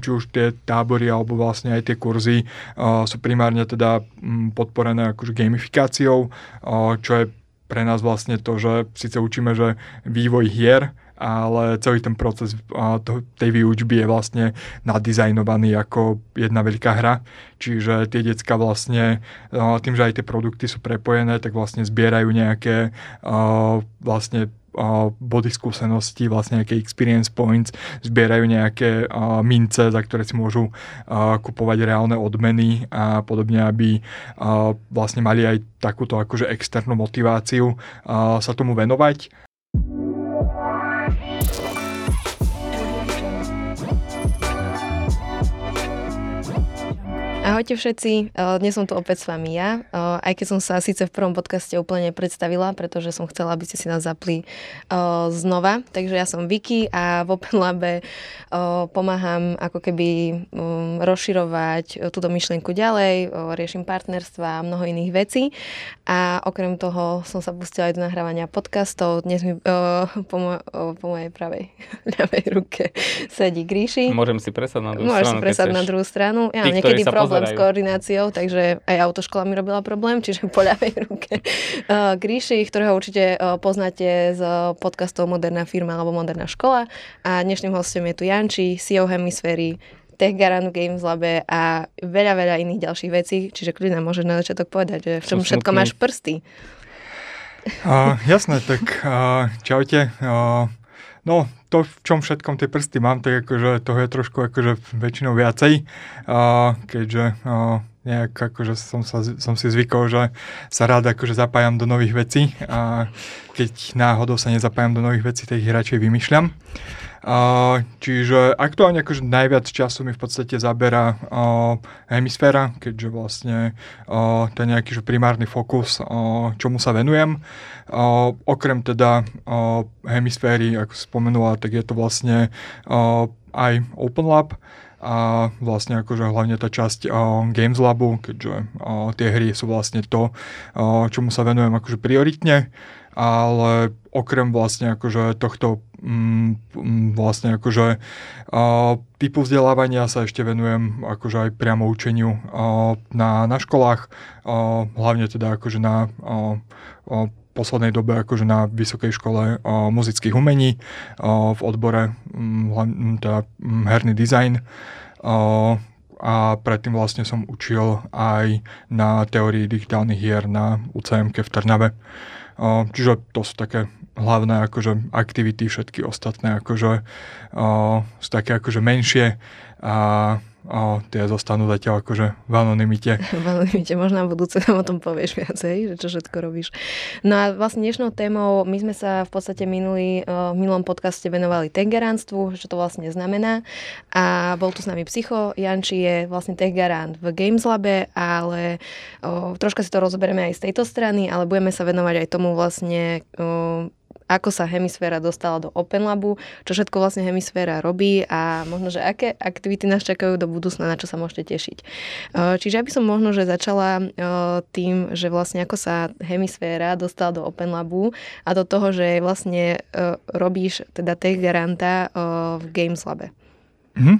či už tie tábory alebo vlastne aj tie kurzy sú primárne teda podporené akože gamifikáciou, čo je pre nás vlastne to, že síce učíme, že vývoj hier, ale celý ten proces tej výučby je vlastne nadizajnovaný ako jedna veľká hra. Čiže tie decka vlastne, tým, že aj tie produkty sú prepojené, tak vlastne zbierajú nejaké vlastne body skúsenosti, vlastne nejaké experience points, zbierajú nejaké mince, za ktoré si môžu kupovať reálne odmeny a podobne, aby vlastne mali aj takúto akože externú motiváciu sa tomu venovať. Ahojte všetci, dnes som tu opäť s vami ja, aj keď som sa síce v prvom podcaste úplne predstavila, pretože som chcela, aby ste si nás zapli znova. Takže ja som Vicky a v Open Labe pomáham ako keby um, rozširovať túto myšlienku ďalej, riešim partnerstva a mnoho iných vecí. A okrem toho som sa pustila aj do nahrávania podcastov. Dnes mi po, mo- po mojej pravej ľavej ruke sedí Gríši. Môžem si presať na druhú Môžeš stranu. si presať na druhú stranu. Ja, Tí, niekedy problém s koordináciou, takže aj autoškola mi robila problém, čiže po ľavej ruke uh, Gríši, ktorého určite uh, poznáte z podcastov Moderná firma alebo Moderná škola. A dnešným hostom je tu Janči, CEO Hemisféry, Tech Garant Games Labe a veľa, veľa iných ďalších vecí. Čiže kľudne môžeš na začiatok povedať, že v čom všetko máš prsty. Uh, jasné, tak uh, čaute. Uh, no, to, v čom všetkom tie prsty mám, tak akože toho je trošku akože väčšinou viacej, uh, keďže uh, nejak akože som, sa, som si zvykol, že sa rád akože zapájam do nových vecí a keď náhodou sa nezapájam do nových vecí, tak ich radšej vymýšľam. Čiže aktuálne akože najviac času mi v podstate zabera uh, hemisféra, keďže vlastne uh, to je nejaký primárny fokus, uh, čomu sa venujem. Uh, okrem teda hemisféry, ako spomenula, tak je to vlastne uh, aj Open Lab, a vlastne akože hlavne tá časť Games Labu, keďže tie hry sú vlastne to, čomu sa venujem akože prioritne ale okrem vlastne akože tohto mm, vlastne akože typu vzdelávania sa ešte venujem akože aj priamo učeniu na, na školách, hlavne teda akože na poslednej dobe akože na Vysokej škole uh, muzických umení uh, v odbore um, teda um, herný dizajn. Uh, a predtým vlastne som učil aj na teórii digitálnych hier na UCMK v Trnave. Čiže to sú také hlavné akože aktivity, všetky ostatné akože sú také akože menšie a a tie zostanú zatiaľ akože v anonimite. v anonimite, možno budúce nám o tom povieš viacej, že čo všetko robíš. No a vlastne dnešnou témou, my sme sa v podstate minulý, v minulom podcaste venovali techgarantstvu, čo to vlastne znamená. A bol tu s nami Psycho, Janči je vlastne techgarant v Games Labe, ale o, troška si to rozoberieme aj z tejto strany, ale budeme sa venovať aj tomu vlastne o, ako sa hemisféra dostala do Open Labu, čo všetko vlastne hemisféra robí a možno, že aké aktivity nás čakajú do budúcna, na čo sa môžete tešiť. Čiže aby som možno, že začala tým, že vlastne ako sa hemisféra dostala do Open Labu a do toho, že vlastne robíš teda tech garanta v Games Labe. Mm-hmm.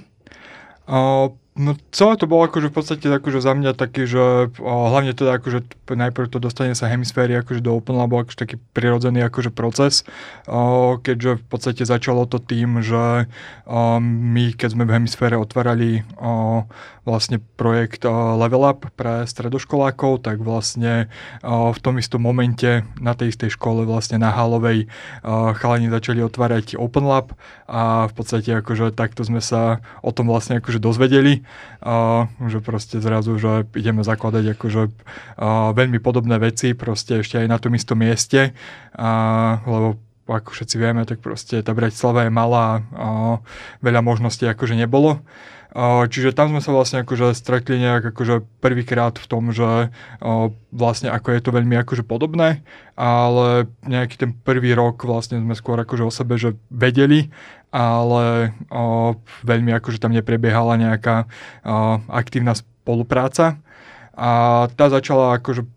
Uh, No celé to bolo akože v podstate akože za mňa taký, že o, hlavne teda akože najprv to dostane sa hemisféry akože do Open Labu, akože taký prirodzený akože proces, o, keďže v podstate začalo to tým, že o, my keď sme v hemisfére otvárali o, vlastne projekt o, Level Up pre stredoškolákov, tak vlastne o, v tom istom momente na tej istej škole vlastne na Halovej o, chalani začali otvárať Open Lab a v podstate akože takto sme sa o tom vlastne akože dozvedeli a že proste zrazu, že ideme zakladať akože a, veľmi podobné veci, proste ešte aj na tom istom mieste, a, lebo ako všetci vieme, tak proste tá Bratislava je malá a veľa možností akože nebolo. Čiže tam sme sa vlastne akože stretli nejak akože prvýkrát v tom, že vlastne ako je to veľmi akože podobné, ale nejaký ten prvý rok vlastne sme skôr akože o sebe, že vedeli, ale veľmi akože tam neprebiehala nejaká aktívna spolupráca. A tá začala akože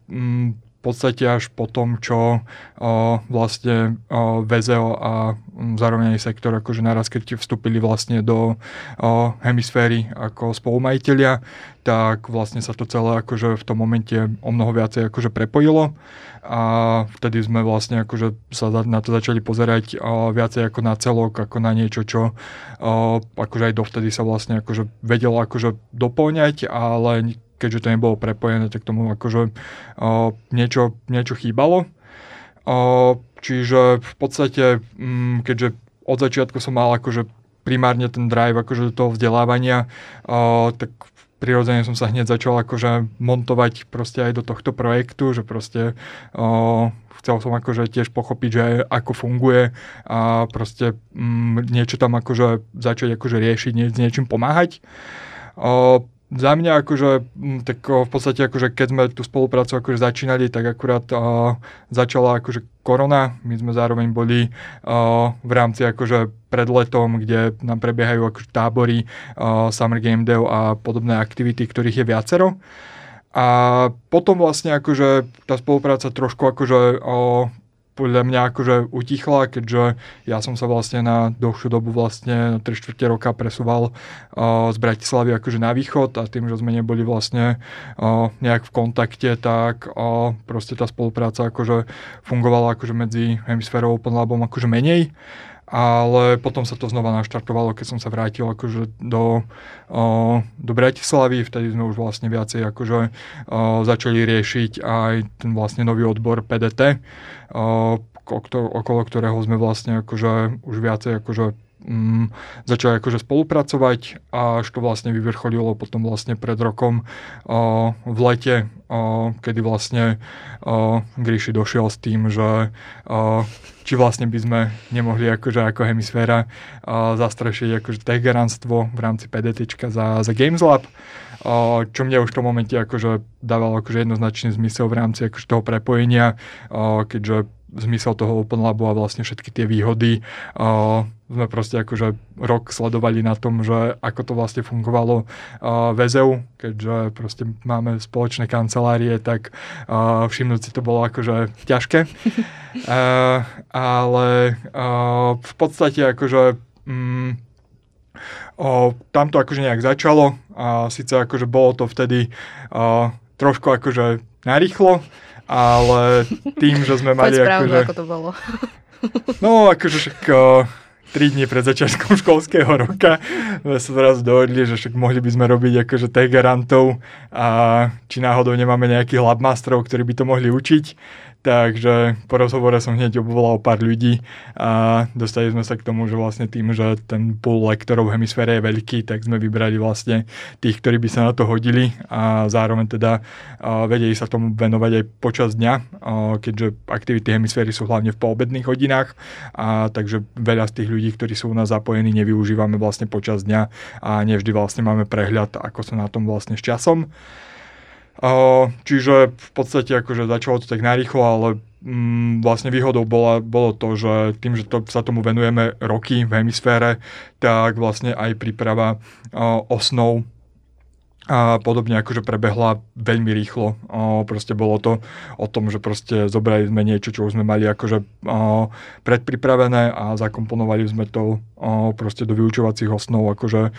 m, podstate až po tom, čo o, vlastne o, VZO a zároveň aj sektor akože naraz, keď vstúpili vlastne do o, hemisféry ako spolumajiteľia, tak vlastne sa to celé akože v tom momente o mnoho viacej akože prepojilo. A vtedy sme vlastne akože sa na to začali pozerať o, viacej ako na celok, ako na niečo, čo o, akože aj dovtedy sa vlastne akože vedelo akože doplňať, ale keďže to nebolo prepojené, tak tomu akože o, niečo, niečo chýbalo. O, čiže v podstate, m, mm, keďže od začiatku som mal akože primárne ten drive akože do toho vzdelávania, o, tak prirodzene som sa hneď začal akože montovať proste aj do tohto projektu, že proste o, chcel som akože tiež pochopiť, že ako funguje a proste m, mm, niečo tam akože začať akože riešiť, nie, s niečím pomáhať. O, za mňa akože, tak v podstate akože keď sme tú spoluprácu akože začínali, tak akurát uh, začala akože korona. My sme zároveň boli uh, v rámci akože pred letom, kde nám prebiehajú akože tábory, uh, Summer Game Dev a podobné aktivity, ktorých je viacero. A potom vlastne akože tá spolupráca trošku akože uh, podľa mňa akože utichla, keďže ja som sa vlastne na dlhšiu dobu vlastne na 3 čtvrte roka presúval uh, z Bratislavy akože na východ a tým, že sme neboli vlastne uh, nejak v kontakte, tak uh, proste tá spolupráca akože fungovala akože medzi hemisférou Open Labom akože menej ale potom sa to znova naštartovalo, keď som sa vrátil akože do, o, do Bratislavy, vtedy sme už vlastne viacej akože o, začali riešiť aj ten vlastne nový odbor PDT, o, okolo ktorého sme vlastne akože už viacej akože mm, začali akože spolupracovať a až to vlastne vyvrcholilo potom vlastne pred rokom o, v lete, o, kedy vlastne o, Gríši došiel s tým, že o, či vlastne by sme nemohli akože ako hemisféra o, zastrešiť akože tegeranstvo v rámci PDT za, za Games Lab, o, čo mne už v tom momente akože dávalo akože jednoznačný zmysel v rámci akože toho prepojenia, o, keďže zmysel toho Open Labu a vlastne všetky tie výhody uh, sme proste akože rok sledovali na tom, že ako to vlastne fungovalo uh, v EZEU, keďže proste máme spoločné kancelárie, tak uh, všimnúť si to bolo akože ťažké. uh, ale uh, v podstate akože um, uh, tam to akože nejak začalo a síce akože bolo to vtedy uh, trošku akože narýchlo, ale tým, že sme mali... Poď akože, ako to bolo. No, akože však o, 3 dní pred začiatkom školského roka sme sa teraz dohodli, že však mohli by sme robiť akože tech garantov a či náhodou nemáme nejakých labmasterov, ktorí by to mohli učiť Takže po rozhovore som hneď obvolal pár ľudí a dostali sme sa k tomu, že vlastne tým, že ten pool lektorov v hemisfére je veľký, tak sme vybrali vlastne tých, ktorí by sa na to hodili a zároveň teda vedeli sa tomu venovať aj počas dňa, keďže aktivity hemisféry sú hlavne v poobedných hodinách a takže veľa z tých ľudí, ktorí sú u nás zapojení, nevyužívame vlastne počas dňa a nevždy vlastne máme prehľad, ako sa na tom vlastne s časom. Čiže v podstate akože začalo to tak narýchlo, ale mm, vlastne výhodou bola, bolo to, že tým, že to, sa tomu venujeme roky v hemisfére, tak vlastne aj príprava osnov a podobne akože prebehla veľmi rýchlo. O, proste bolo to o tom, že proste zobrali sme niečo, čo už sme mali akože o, predpripravené a zakomponovali sme to o, proste do vyučovacích osnov akože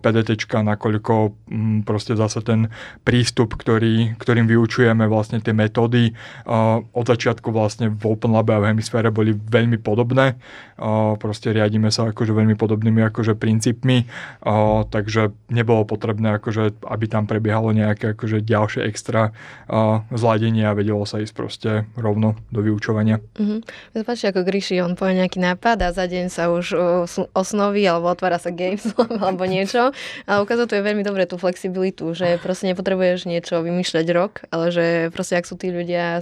PDTčka, nakoľko m, proste zase ten prístup, ktorý, ktorým vyučujeme vlastne tie metódy o, od začiatku vlastne v Open Lab a v hemisfére boli veľmi podobné. O, proste riadíme sa akože veľmi podobnými akože princípmi, o, takže nebolo potrebné akože aby tam prebiehalo nejaké akože ďalšie extra uh, zladenie a vedelo sa ísť proste rovno do vyučovania. Uh-huh. Páči, ako Gríši, on povie nejaký nápad a za deň sa už osnoví alebo otvára sa games alebo niečo. A to je veľmi dobre tú flexibilitu, že proste nepotrebuješ niečo vymýšľať rok, ale že proste ak sú tí ľudia,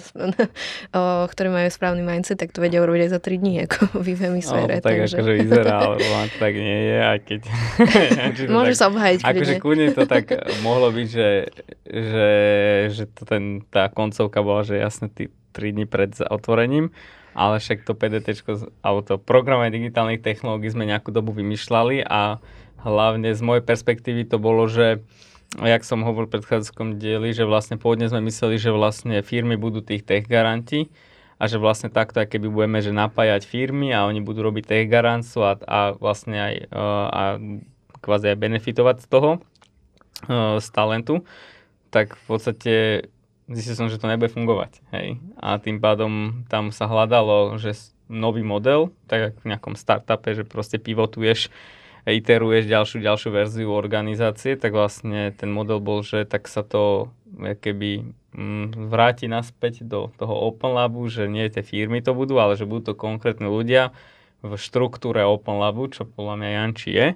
ktorí majú správny mindset, tak to vedia urobiť aj za 3 dní, ako vy v hemisfére. No, tak takže... akože vyzerá, ale tak nie je, aj keď... Môžeš sa obhajiť. Akože kľudne to tak mohlo byť, že, že, že to ten, tá koncovka bola, že jasne tí 3 dní pred otvorením, ale však to PDT alebo to programovanie digitálnych technológií sme nejakú dobu vymýšľali a hlavne z mojej perspektívy to bolo, že jak som hovoril v predchádzajúcom dieli, že vlastne pôvodne sme mysleli, že vlastne firmy budú tých tech garanti a že vlastne takto, aj keby budeme že napájať firmy a oni budú robiť tech garancu a, a vlastne aj a kvázi aj benefitovať z toho, z talentu, tak v podstate zistil som, že to nebude fungovať. Hej. A tým pádom tam sa hľadalo, že nový model, tak ako v nejakom startupe, že proste pivotuješ iteruješ ďalšiu, ďalšiu verziu organizácie, tak vlastne ten model bol, že tak sa to keby mm, vráti naspäť do toho Open Labu, že nie tie firmy to budú, ale že budú to konkrétne ľudia v štruktúre Open Labu, čo podľa mňa Janči je.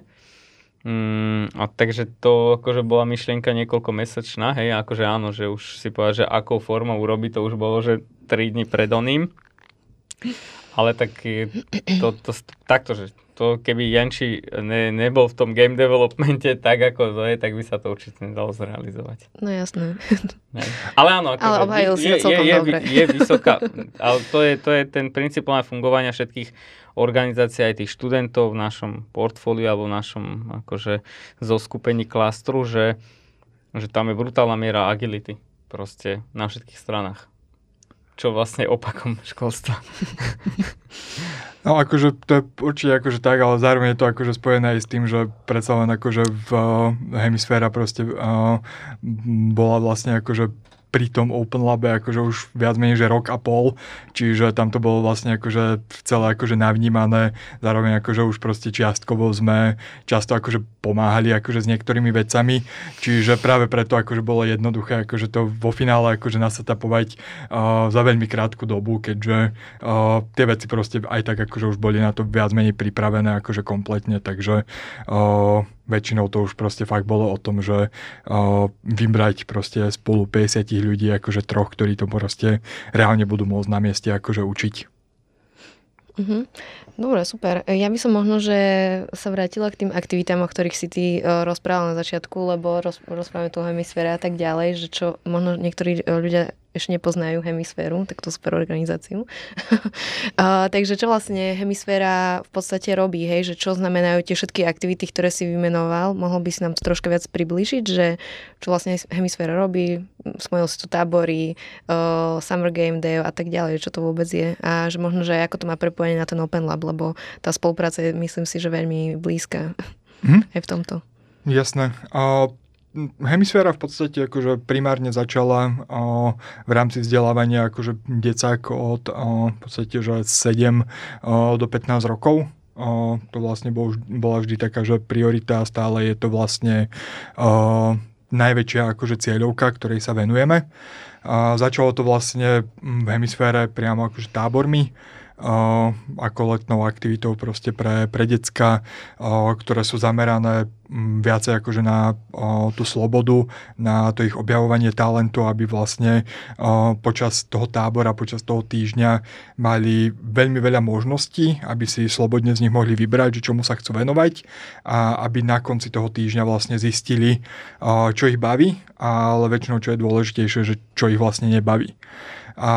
Mm, a takže to akože bola myšlienka niekoľko mesačná, hej, akože áno, že už si povedal, že akou formou urobiť, to už bolo, že 3 dní pred oným. Ale tak to, to, takto, že to keby Janči ne, nebol v tom game developmente tak, ako to je, tak by sa to určite nedalo zrealizovať. No jasné. Ne. Ale áno, ako ale obhajil si je, je, je, dobre. je vysoká, ale to je, to je ten princíp fungovania všetkých organizácií aj tých študentov v našom portfóliu alebo v našom akože zoskupení klastru, že, že tam je brutálna miera agility proste na všetkých stranách čo vlastne opakom školstva. No akože to je určite akože tak, ale zároveň je to akože spojené aj s tým, že predsa len akože v uh, hemisféra proste uh, bola vlastne akože pri tom Open Labe akože už viac menej, že rok a pol, čiže tam to bolo vlastne akože celé akože navnímané, zároveň akože už proste čiastkovo sme často akože pomáhali akože s niektorými vecami, čiže práve preto akože bolo jednoduché akože to vo finále akože nasetapovať uh, za veľmi krátku dobu, keďže uh, tie veci proste aj tak akože už boli na to viac menej pripravené akože kompletne, takže uh, väčšinou to už proste fakt bolo o tom, že uh, vybrať proste spolu 50 ľudí, akože troch, ktorí to proste reálne budú môcť na mieste akože učiť. Mm-hmm. Dobre, super. Ja by som možno, že sa vrátila k tým aktivitám, o ktorých si ty uh, rozprával na začiatku, lebo roz, rozprávame tu o hemisfére a tak ďalej, že čo možno niektorí ľudia ešte nepoznajú hemisféru, takto super organizáciu. uh, takže čo vlastne hemisféra v podstate robí, hej, že čo znamenajú tie všetky aktivity, ktoré si vymenoval, mohol by si nám to troška viac približiť, že čo vlastne hemisféra robí, spomínal si tu tábory, uh, Summer Game Day a tak ďalej, čo to vôbec je a že možno, že ako to má prepojenie na ten Open Lab, lebo tá spolupráca je, myslím si, že veľmi blízka hm? aj v tomto. Jasné. Uh, hemisféra v podstate akože primárne začala o, v rámci vzdelávania akože decák od o, v podstate že 7 o, do 15 rokov. O, to vlastne bol, bola vždy taká, že priorita stále je to vlastne o, najväčšia akože cieľovka, ktorej sa venujeme. A začalo to vlastne v hemisfére priamo akože tábormi ako letnou aktivitou proste pre, pre decka, ktoré sú zamerané viacej akože na tú slobodu, na to ich objavovanie talentu, aby vlastne počas toho tábora, počas toho týždňa mali veľmi veľa možností, aby si slobodne z nich mohli vybrať, že čomu sa chcú venovať a aby na konci toho týždňa vlastne zistili, čo ich baví, ale väčšinou čo je dôležitejšie, že čo ich vlastne nebaví. A,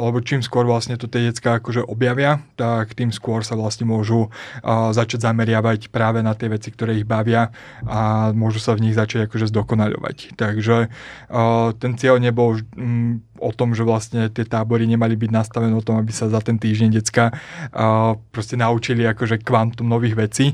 lebo čím skôr vlastne to tie decka akože objavia, tak tým skôr sa vlastne môžu a, začať zameriavať práve na tie veci, ktoré ich bavia a môžu sa v nich začať akože zdokonaľovať. Takže a, ten cieľ nebol m, o tom, že vlastne tie tábory nemali byť nastavené o tom, aby sa za ten týždeň decka proste naučili akože kvantum nových vecí.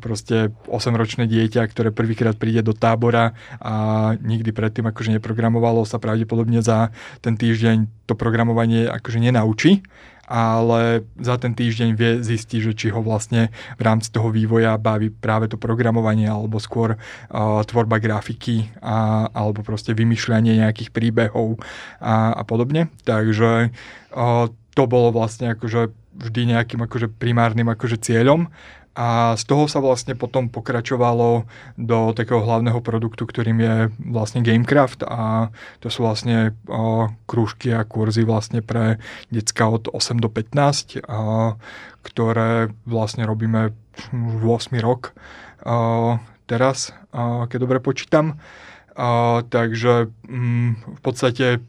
Proste 8-ročné dieťa, ktoré prvýkrát príde do tábora a nikdy predtým akože neprogramovalo, sa pravdepodobne za ten týždeň to programovanie akože nenaučí ale za ten týždeň vie zistiť, že či ho vlastne v rámci toho vývoja baví práve to programovanie alebo skôr uh, tvorba grafiky a, alebo proste vymýšľanie nejakých príbehov a, a podobne. Takže uh, to bolo vlastne akože vždy nejakým akože primárnym akože cieľom a z toho sa vlastne potom pokračovalo do takého hlavného produktu, ktorým je vlastne Gamecraft a to sú vlastne o, krúžky a kurzy vlastne pre decka od 8 do 15, a, ktoré vlastne robíme už 8 rok a, teraz, a, keď dobre počítam. A, takže m, mm, v podstate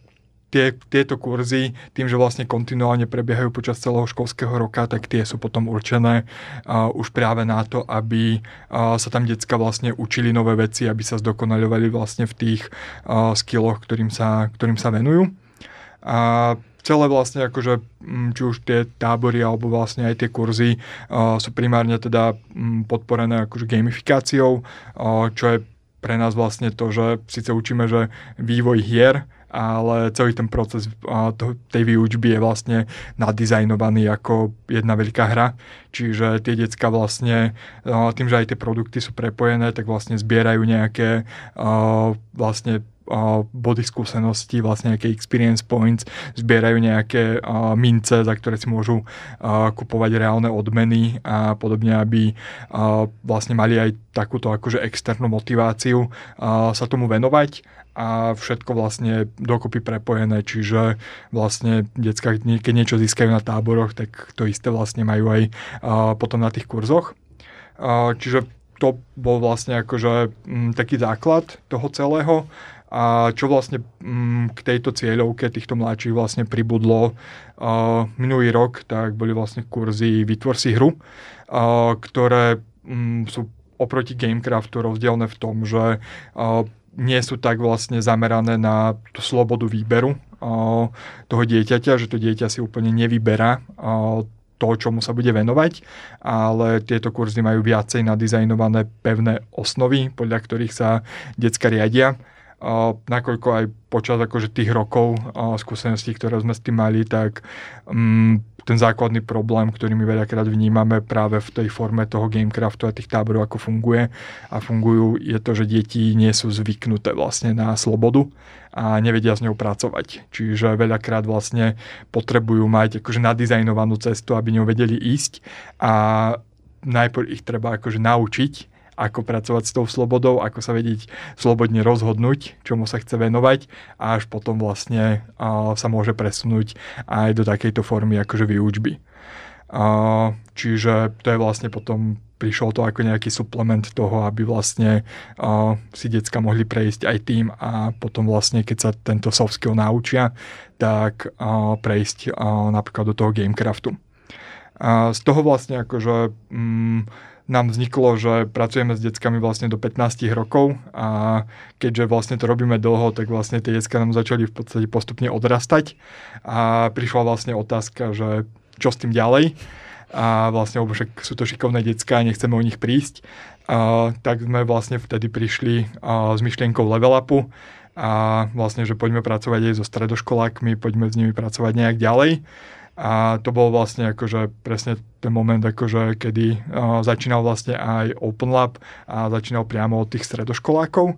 tie, tieto kurzy, tým, že vlastne kontinuálne prebiehajú počas celého školského roka, tak tie sú potom určené uh, už práve na to, aby uh, sa tam decka vlastne učili nové veci, aby sa zdokonaľovali vlastne v tých uh, skilloch, ktorým sa, ktorým sa venujú. A celé vlastne akože či už tie tábory alebo vlastne aj tie kurzy uh, sú primárne teda um, podporené akože gamifikáciou, uh, čo je pre nás vlastne to, že síce učíme, že vývoj hier, ale celý ten proces tej výučby je vlastne nadizajnovaný ako jedna veľká hra. Čiže tie decka vlastne, tým, že aj tie produkty sú prepojené, tak vlastne zbierajú nejaké vlastne body skúsenosti, vlastne nejaké experience points, zbierajú nejaké mince, za ktoré si môžu kupovať reálne odmeny a podobne, aby vlastne mali aj takúto akože externú motiváciu sa tomu venovať a všetko vlastne dokopy prepojené, čiže vlastne detská, keď niečo získajú na táboroch, tak to isté vlastne majú aj potom na tých kurzoch. Čiže to bol vlastne akože taký základ toho celého. A čo vlastne m, k tejto cieľovke týchto mladších vlastne pribudlo minulý rok, tak boli vlastne kurzy Vytvor si hru, ktoré m, sú oproti Gamecraftu rozdielne v tom, že nie sú tak vlastne zamerané na tú slobodu výberu toho dieťaťa, že to dieťa si úplne nevyberá to, čomu sa bude venovať, ale tieto kurzy majú viacej nadizajnové pevné osnovy, podľa ktorých sa decka riadia nakoľko aj počas akože tých rokov skúseností, ktoré sme s tým mali, tak um, ten základný problém, ktorý my veľakrát vnímame práve v tej forme toho Gamecraftu a tých táborov, ako funguje a fungujú, je to, že deti nie sú zvyknuté vlastne na slobodu a nevedia s ňou pracovať. Čiže veľakrát vlastne potrebujú mať akože nadizajnovanú cestu, aby ňou vedeli ísť a najprv ich treba akože naučiť ako pracovať s tou slobodou, ako sa vedieť slobodne rozhodnúť, čomu sa chce venovať a až potom vlastne uh, sa môže presunúť aj do takejto formy akože výučby. Uh, čiže to je vlastne potom prišlo to ako nejaký suplement toho, aby vlastne uh, si decka mohli prejsť aj tým a potom vlastne, keď sa tento soft skill naučia, tak uh, prejsť uh, napríklad do toho Gamecraftu. A z toho vlastne akože um, nám vzniklo, že pracujeme s deckami vlastne do 15 rokov a keďže vlastne to robíme dlho, tak vlastne tie decka nám začali v podstate postupne odrastať a prišla vlastne otázka, že čo s tým ďalej a vlastne, však sú to šikovné decka a nechceme o nich prísť, a, tak sme vlastne vtedy prišli a, s myšlienkou level upu a vlastne, že poďme pracovať aj so stredoškolákmi, poďme s nimi pracovať nejak ďalej. A to bol vlastne akože presne ten moment, akože kedy uh, začínal vlastne aj Open Lab a začínal priamo od tých stredoškolákov.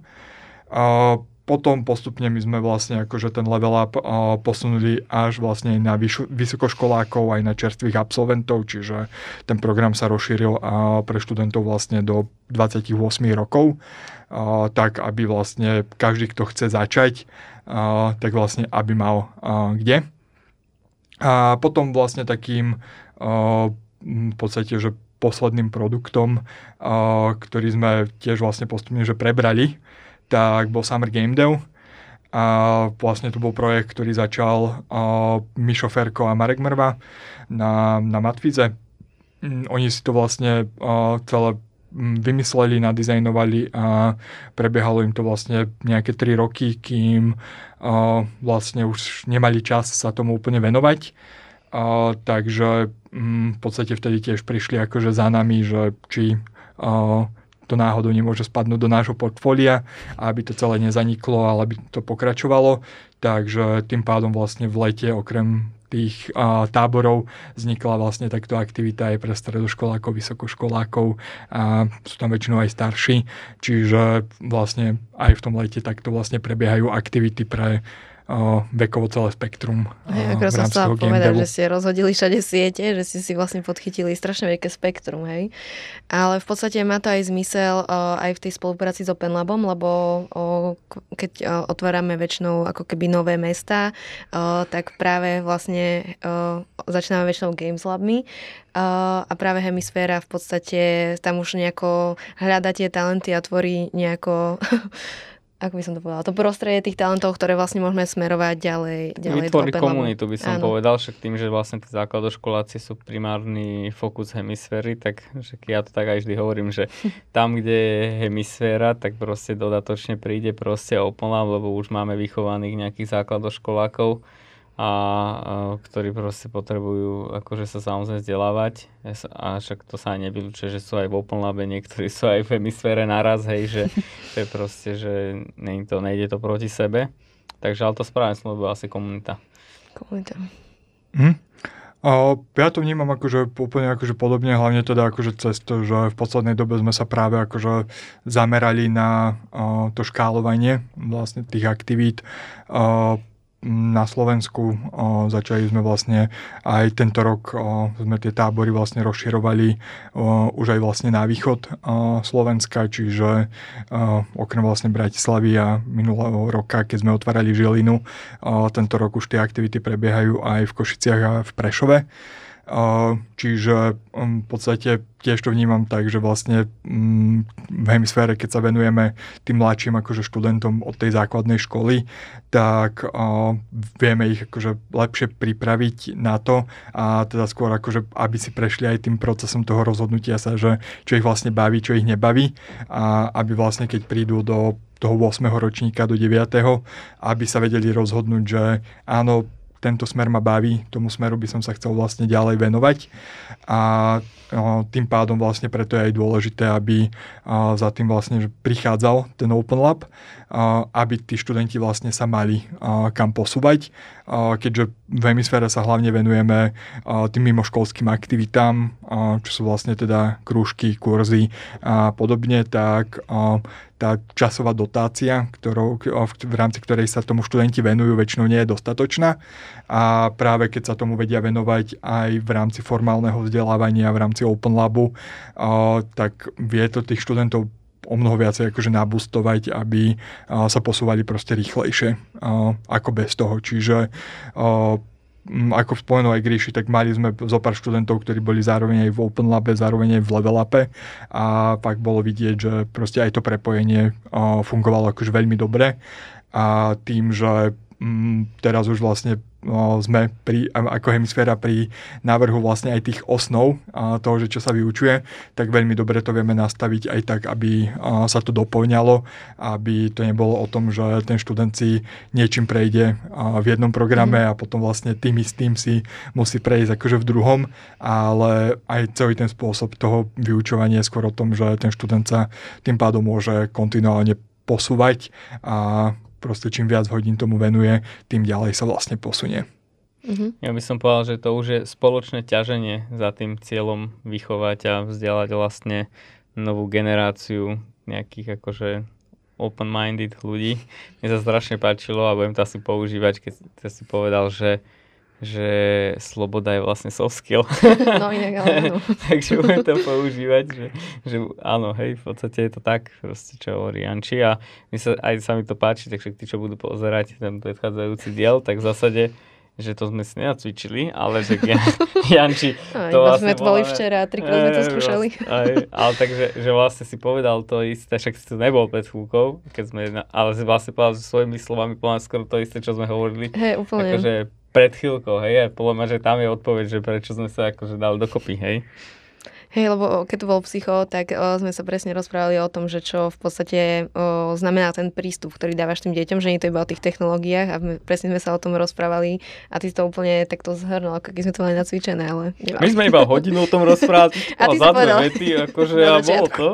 Uh, potom postupne my sme vlastne akože ten level up uh, posunuli až vlastne na vyš- vysokoškolákov, aj na čerstvých absolventov, čiže ten program sa rozšíril uh, pre študentov vlastne do 28 rokov, uh, tak aby vlastne každý, kto chce začať, tak vlastne aby mal kde. A potom vlastne takým v podstate, že posledným produktom, ktorý sme tiež vlastne postupne že prebrali, tak bol Summer Game Dev. A vlastne to bol projekt, ktorý začal Mišo Ferko a Marek Mrva na, na Matvize. Mm, oni si to vlastne celé vymysleli, nadizajnovali a prebiehalo im to vlastne nejaké 3 roky, kým vlastne už nemali čas sa tomu úplne venovať. Takže v podstate vtedy tiež prišli akože za nami, že či to náhodou nemôže spadnúť do nášho portfólia, aby to celé nezaniklo, ale aby to pokračovalo. Takže tým pádom vlastne v lete okrem tých a, táborov. Vznikla vlastne takto aktivita aj pre stredoškolákov, vysokoškolákov. A sú tam väčšinou aj starší, čiže vlastne aj v tom lete takto vlastne prebiehajú aktivity pre vekovo celé spektrum. Hej, ako som chcela povedať, že ste rozhodili všade siete, že ste si vlastne podchytili strašne veľké spektrum, hej. Ale v podstate má to aj zmysel aj v tej spolupráci s Open Labom, lebo keď otvárame väčšinou ako keby nové mesta, tak práve vlastne začíname väčšinou Games Labmi a práve hemisféra v podstate tam už nejako hľada tie talenty a tvorí nejako ako by som to povedala, to prostredie tých talentov, ktoré vlastne môžeme smerovať ďalej. ďalej Vytvoriť komunitu by som Áno. povedal, však tým, že vlastne tí základoškoláci sú primárny fokus hemisféry, tak že ja to tak aj vždy hovorím, že tam, kde je hemisféra, tak proste dodatočne príde proste Open Lab, lebo už máme vychovaných nejakých základoškolákov, a, a ktorí proste potrebujú akože sa samozrejme vzdelávať a však to sa aj nevylučuje, že sú aj v Open Labe, niektorí sú aj v hemisfére naraz, hej, že je proste, že nejde to, nejde to proti sebe. Takže ale to správne slovo bola asi komunita. Komunita. Hm. A ja to vnímam akože úplne akože podobne, hlavne teda akože cez to, že v poslednej dobe sme sa práve akože zamerali na uh, to škálovanie vlastne tých aktivít. Uh, na Slovensku. Začali sme vlastne aj tento rok sme tie tábory vlastne rozširovali už aj vlastne na východ Slovenska, čiže okrem vlastne Bratislavy a minulého roka, keď sme otvárali Žilinu, tento rok už tie aktivity prebiehajú aj v Košiciach a v Prešove. Čiže um, v podstate tiež to vnímam tak, že vlastne mm, v hemisfére, keď sa venujeme tým mladším akože študentom od tej základnej školy, tak vieme ich akože lepšie pripraviť na to a teda skôr akože, aby si prešli aj tým procesom toho rozhodnutia sa, že čo ich vlastne baví, čo ich nebaví a aby vlastne keď prídu do toho 8. ročníka do 9. aby sa vedeli rozhodnúť, že áno, tento smer ma baví, tomu smeru by som sa chcel vlastne ďalej venovať. A tým pádom vlastne preto je aj dôležité, aby za tým vlastne prichádzal ten Open Lab, aby tí študenti vlastne sa mali kam posúvať, keďže v hemisfére sa hlavne venujeme tým mimoškolským aktivitám, čo sú vlastne teda krúžky, kurzy a podobne, tak tá časová dotácia, ktorou, v rámci ktorej sa tomu študenti venujú, väčšinou nie je dostatočná. A práve keď sa tomu vedia venovať aj v rámci formálneho vzdelávania, v rámci Open Labu, tak vie to tých študentov o mnoho viacej akože nabustovať, aby sa posúvali proste rýchlejšie ako bez toho. Čiže ako spomenul aj Gríši, tak mali sme zo pár študentov, ktorí boli zároveň aj v Open Labe, zároveň aj v Level Upe a pak bolo vidieť, že proste aj to prepojenie fungovalo akože veľmi dobre a tým, že teraz už vlastne sme pri, ako hemisféra pri návrhu vlastne aj tých osnov toho, že čo sa vyučuje, tak veľmi dobre to vieme nastaviť aj tak, aby sa to doplňalo, aby to nebolo o tom, že ten študent si niečím prejde v jednom programe mhm. a potom vlastne tým istým si musí prejsť akože v druhom, ale aj celý ten spôsob toho vyučovania je skôr o tom, že ten študent sa tým pádom môže kontinuálne posúvať a proste čím viac hodín tomu venuje, tým ďalej sa vlastne posunie. Mm-hmm. Ja by som povedal, že to už je spoločné ťaženie za tým cieľom vychovať a vzdelať vlastne novú generáciu nejakých akože open-minded ľudí. Mne sa strašne páčilo a budem to asi používať, keď si povedal, že že sloboda je vlastne soft skill. No inak áno. Takže budem to používať, že, že áno, hej, v podstate je to tak, proste čo hovorí Janči a my sa, aj sa mi to páči, takže tí, čo budú pozerať ten predchádzajúci diel, tak v zásade že to sme si nenacvičili, ale že Janči to aj, vlastne sme to boli včera, trikrát sme to skúšali. Aj, ale takže, že vlastne si povedal to isté, však si to nebol pred chvíľkou, keď sme, ale si vlastne povedal že svojimi slovami povedal skoro to isté, čo sme hovorili. Hej, úplne. Akože pred chvíľkou, hej, a podľa mňa, že tam je odpoveď, že prečo sme sa akože dali dokopy, hej. Hej, lebo keď to bol psycho, tak o, sme sa presne rozprávali o tom, že čo v podstate o, znamená ten prístup, ktorý dávaš tým deťom, že nie to iba o tých technológiách a my, presne sme sa o tom rozprávali a ty to úplne takto zhrnul, ako keď sme to mali nacvičené, ale. My sme iba hodinu o tom rozprávali a ty za dve vety, akože a bolo to.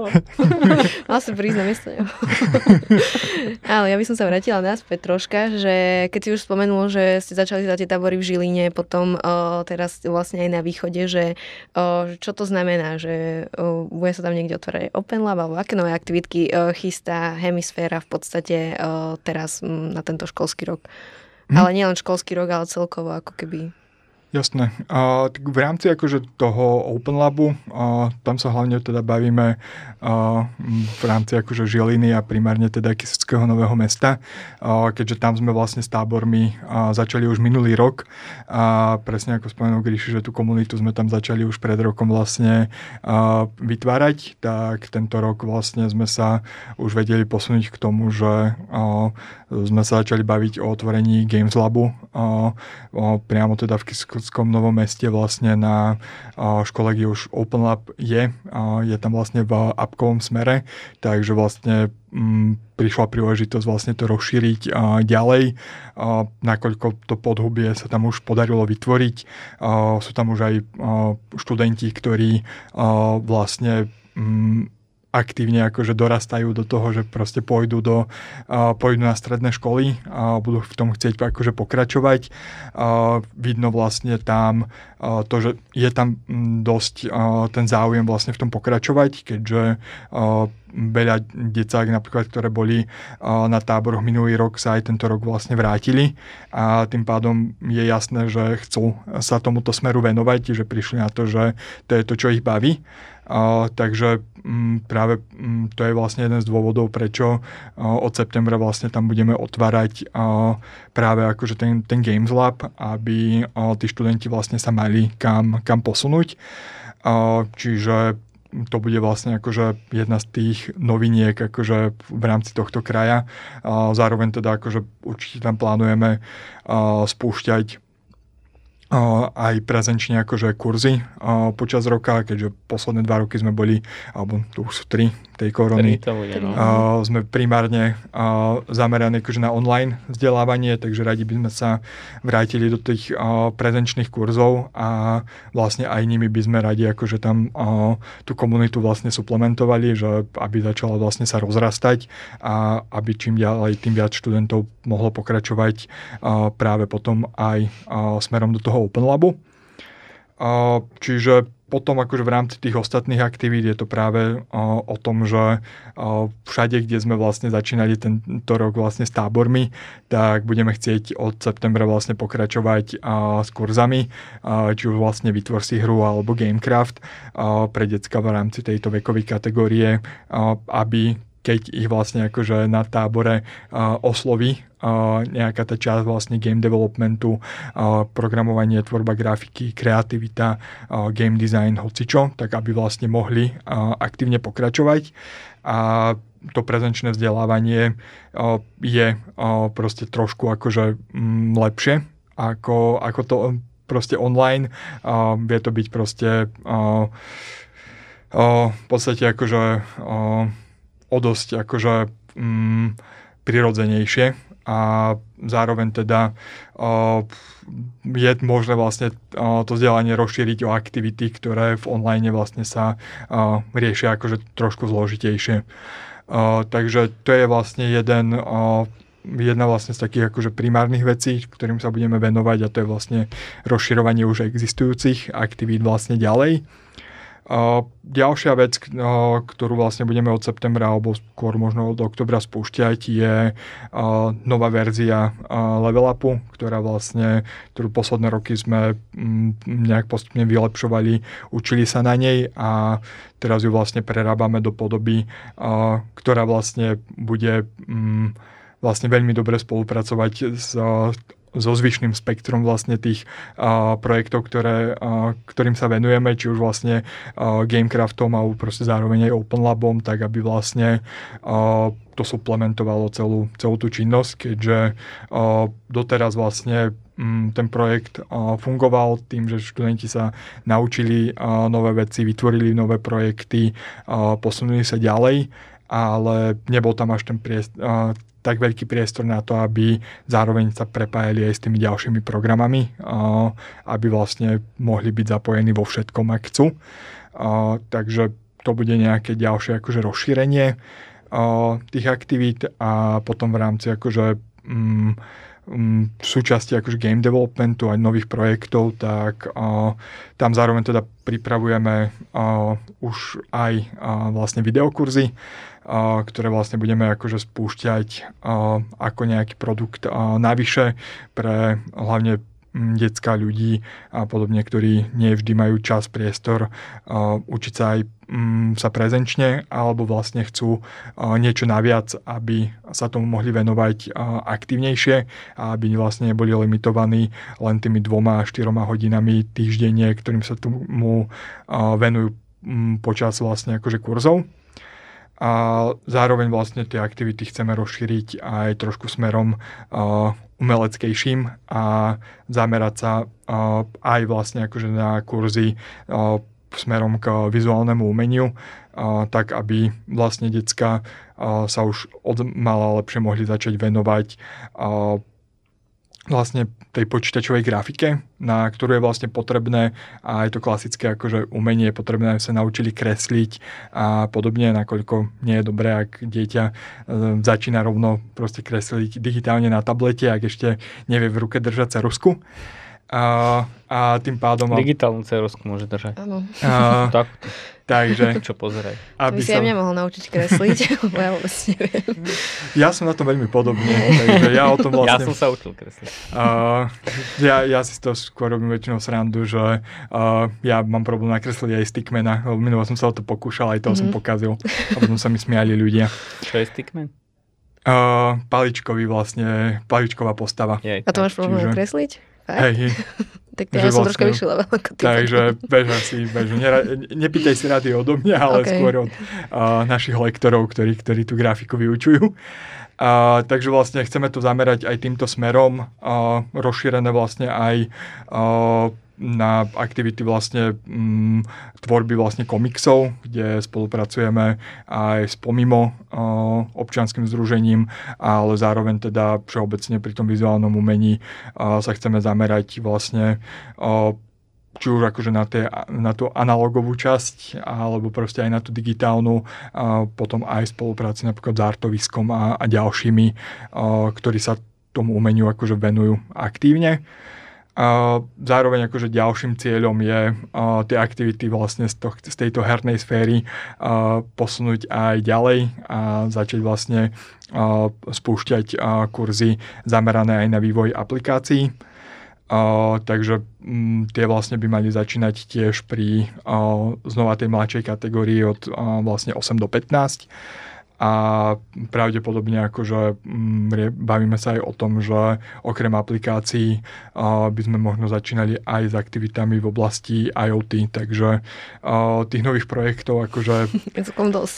Mal si prísť na miesto. ale ja by som sa vrátila naspäť troška, že keď si už spomenul, že ste začali za tie tábory v Žiline, potom o, teraz vlastne aj na východe, že o, čo to znamená znamená, že bude sa tam niekde otvárať Open Lab, alebo aké nové aktivitky chystá Hemisféra v podstate teraz na tento školský rok. Hm. Ale nielen školský rok, ale celkovo ako keby Jasné. A, tak v rámci akože toho Open Labu, a, tam sa hlavne teda bavíme a, v rámci akože Žiliny a primárne teda Kisického nového mesta, a, keďže tam sme vlastne s tábormi a, začali už minulý rok a presne ako spomenul Gríši, že tú komunitu sme tam začali už pred rokom vlastne a, vytvárať, tak tento rok vlastne sme sa už vedeli posunúť k tomu, že a, sme sa začali baviť o otvorení Games Labu a, a, priamo teda v Kisickom Kostskom Novom meste vlastne na škole, kde už Open Lab je. Je tam vlastne v apkovom smere, takže vlastne m, mm, prišla príležitosť vlastne to rozšíriť a, ďalej, a, nakoľko to podhubie sa tam už podarilo vytvoriť. A, sú tam už aj a, študenti, ktorí a, vlastne mm, aktívne akože dorastajú do toho, že proste pôjdu, do, pôjdu na stredné školy a budú v tom chcieť akože pokračovať. Vidno vlastne tam to, že je tam dosť ten záujem vlastne v tom pokračovať, keďže veľa decák napríklad, ktoré boli na táboroch minulý rok, sa aj tento rok vlastne vrátili a tým pádom je jasné, že chcú sa tomuto smeru venovať, že prišli na to, že to je to, čo ich baví. Uh, takže um, práve um, to je vlastne jeden z dôvodov, prečo uh, od septembra vlastne tam budeme otvárať uh, práve akože ten, ten Games Lab, aby uh, tí študenti vlastne sa mali kam, kam posunúť. Uh, čiže to bude vlastne akože jedna z tých noviniek akože v rámci tohto kraja. Uh, zároveň teda akože určite tam plánujeme spúšťať aj prezenčne akože kurzy počas roka, keďže posledné dva roky sme boli, alebo tu už sú tri, tej korony. Bude, no. sme primárne zameraní akože na online vzdelávanie, takže radi by sme sa vrátili do tých prezenčných kurzov a vlastne aj nimi by sme radi akože tam tú komunitu vlastne suplementovali, že aby začala vlastne sa rozrastať a aby čím ďalej tým viac študentov mohlo pokračovať práve potom aj smerom do toho Open Labu. Uh, čiže potom akože v rámci tých ostatných aktivít je to práve o, tom, že všade, kde sme vlastne začínali tento rok vlastne s tábormi, tak budeme chcieť od septembra vlastne pokračovať s kurzami, či už vlastne vytvor si hru alebo Gamecraft pre decka v rámci tejto vekovej kategórie, aby keď ich vlastne akože na tábore osloví nejaká tá časť vlastne game developmentu, programovanie, tvorba grafiky, kreativita, game design, hocičo, tak aby vlastne mohli aktívne pokračovať. A to prezenčné vzdelávanie je proste trošku akože mm, lepšie ako, ako to proste online. Vie to byť proste v podstate akože o dosť akože mm, prirodzenejšie a zároveň teda uh, je možné vlastne uh, to vzdelanie rozšíriť o aktivity, ktoré v online vlastne sa uh, riešia akože trošku zložitejšie. Uh, takže to je vlastne jeden uh, jedna vlastne z takých akože primárnych vecí, ktorým sa budeme venovať a to je vlastne rozširovanie už existujúcich aktivít vlastne ďalej. Ďalšia vec, ktorú vlastne budeme od septembra alebo skôr možno od oktobra spúšťať je nová verzia Level Upu, ktorá vlastne, ktorú posledné roky sme mm, nejak postupne vylepšovali, učili sa na nej a teraz ju vlastne prerábame do podoby, ktorá vlastne bude mm, vlastne veľmi dobre spolupracovať s so zvyšným spektrom vlastne tých uh, projektov, ktoré, uh, ktorým sa venujeme, či už vlastne uh, Gamecraftom a proste zároveň aj Open Labom, tak aby vlastne uh, to suplementovalo celú, celú tú činnosť, keďže uh, doteraz vlastne um, ten projekt fungoval tým, že študenti sa naučili nové veci, vytvorili nové projekty, posunuli sa ďalej, ale nebol tam až ten priestor, uh, tak veľký priestor na to, aby zároveň sa prepájali aj s tými ďalšími programami, aby vlastne mohli byť zapojení vo všetkom, ak chcú. Takže to bude nejaké ďalšie akože rozšírenie tých aktivít a potom v rámci akože mm, mm, súčasti akože game developmentu aj nových projektov, tak uh, tam zároveň teda pripravujeme uh, už aj uh, vlastne videokurzy, ktoré vlastne budeme akože spúšťať ako nejaký produkt navyše pre hlavne detská ľudí a podobne, ktorí nie vždy majú čas, priestor učiť sa aj sa prezenčne alebo vlastne chcú niečo naviac, aby sa tomu mohli venovať aktívnejšie a aby vlastne neboli limitovaní len tými dvoma, štyroma hodinami týždenne, ktorým sa tomu venujú počas vlastne akože kurzov. A zároveň vlastne tie aktivity chceme rozšíriť aj trošku smerom umeleckejším a zamerať sa uh, aj vlastne akože na kurzy uh, smerom k vizuálnemu umeniu, uh, tak aby vlastne decka sa už od mala lepšie mohli začať venovať vlastne tej počítačovej grafike, na ktorú je vlastne potrebné a je to klasické akože umenie, je potrebné, aby sa naučili kresliť a podobne, nakoľko nie je dobré, ak dieťa e, začína rovno proste kresliť digitálne na tablete, ak ešte nevie v ruke držať cerusku. A, a tým pádom... Digitálnu cerusku môže držať. Áno. tak. Takže... Čo pozeraj. Aby by si som... aj mňa mohol naučiť kresliť, lebo ja vôbec neviem. Ja som na tom veľmi podobne, takže ja o tom vlastne... Ja som sa učil kresliť. Uh, ja, ja si to skôr robím väčšinou srandu, že uh, ja mám problém nakresliť aj stickmana, lebo minulo som sa o to pokúšal, aj toho mm-hmm. som mhm. pokazil. A potom sa mi smiali ľudia. Čo je stickman? Uh, paličkový vlastne, paličková postava. Jej, a to máš problém Čiže... kresliť? Hej. Tak to ja som vlastne, troška level ako ty. Takže bež asi, bež. Nera, nepýtaj si rady odo mňa, ale okay. skôr od uh, našich lektorov, ktorí, ktorí tú grafiku vyučujú. Uh, takže vlastne chceme to zamerať aj týmto smerom, uh, rozšírené vlastne aj uh, na aktivity vlastne m, mm, tvorby vlastne komiksov, kde spolupracujeme aj s pomimo uh, občianským združením, ale zároveň teda všeobecne pri tom vizuálnom umení uh, sa chceme zamerať vlastne uh, či už akože na, tie, na tú analogovú časť, alebo proste aj na tú digitálnu, a potom aj spolupráci napríklad s Artoviskom a, a ďalšími, a, ktorí sa tomu umeniu akože venujú aktívne. A zároveň akože ďalším cieľom je uh, tie aktivity vlastne z, to, z tejto hernej sféry uh, posunúť aj ďalej a začať vlastne uh, spúšťať uh, kurzy zamerané aj na vývoj aplikácií. Uh, takže um, tie vlastne by mali začínať tiež pri uh, znova tej mladšej kategórii od uh, vlastne 8 do 15 a pravdepodobne akože mm, bavíme sa aj o tom, že okrem aplikácií by sme možno začínali aj s aktivitami v oblasti IoT, takže tých nových projektov akože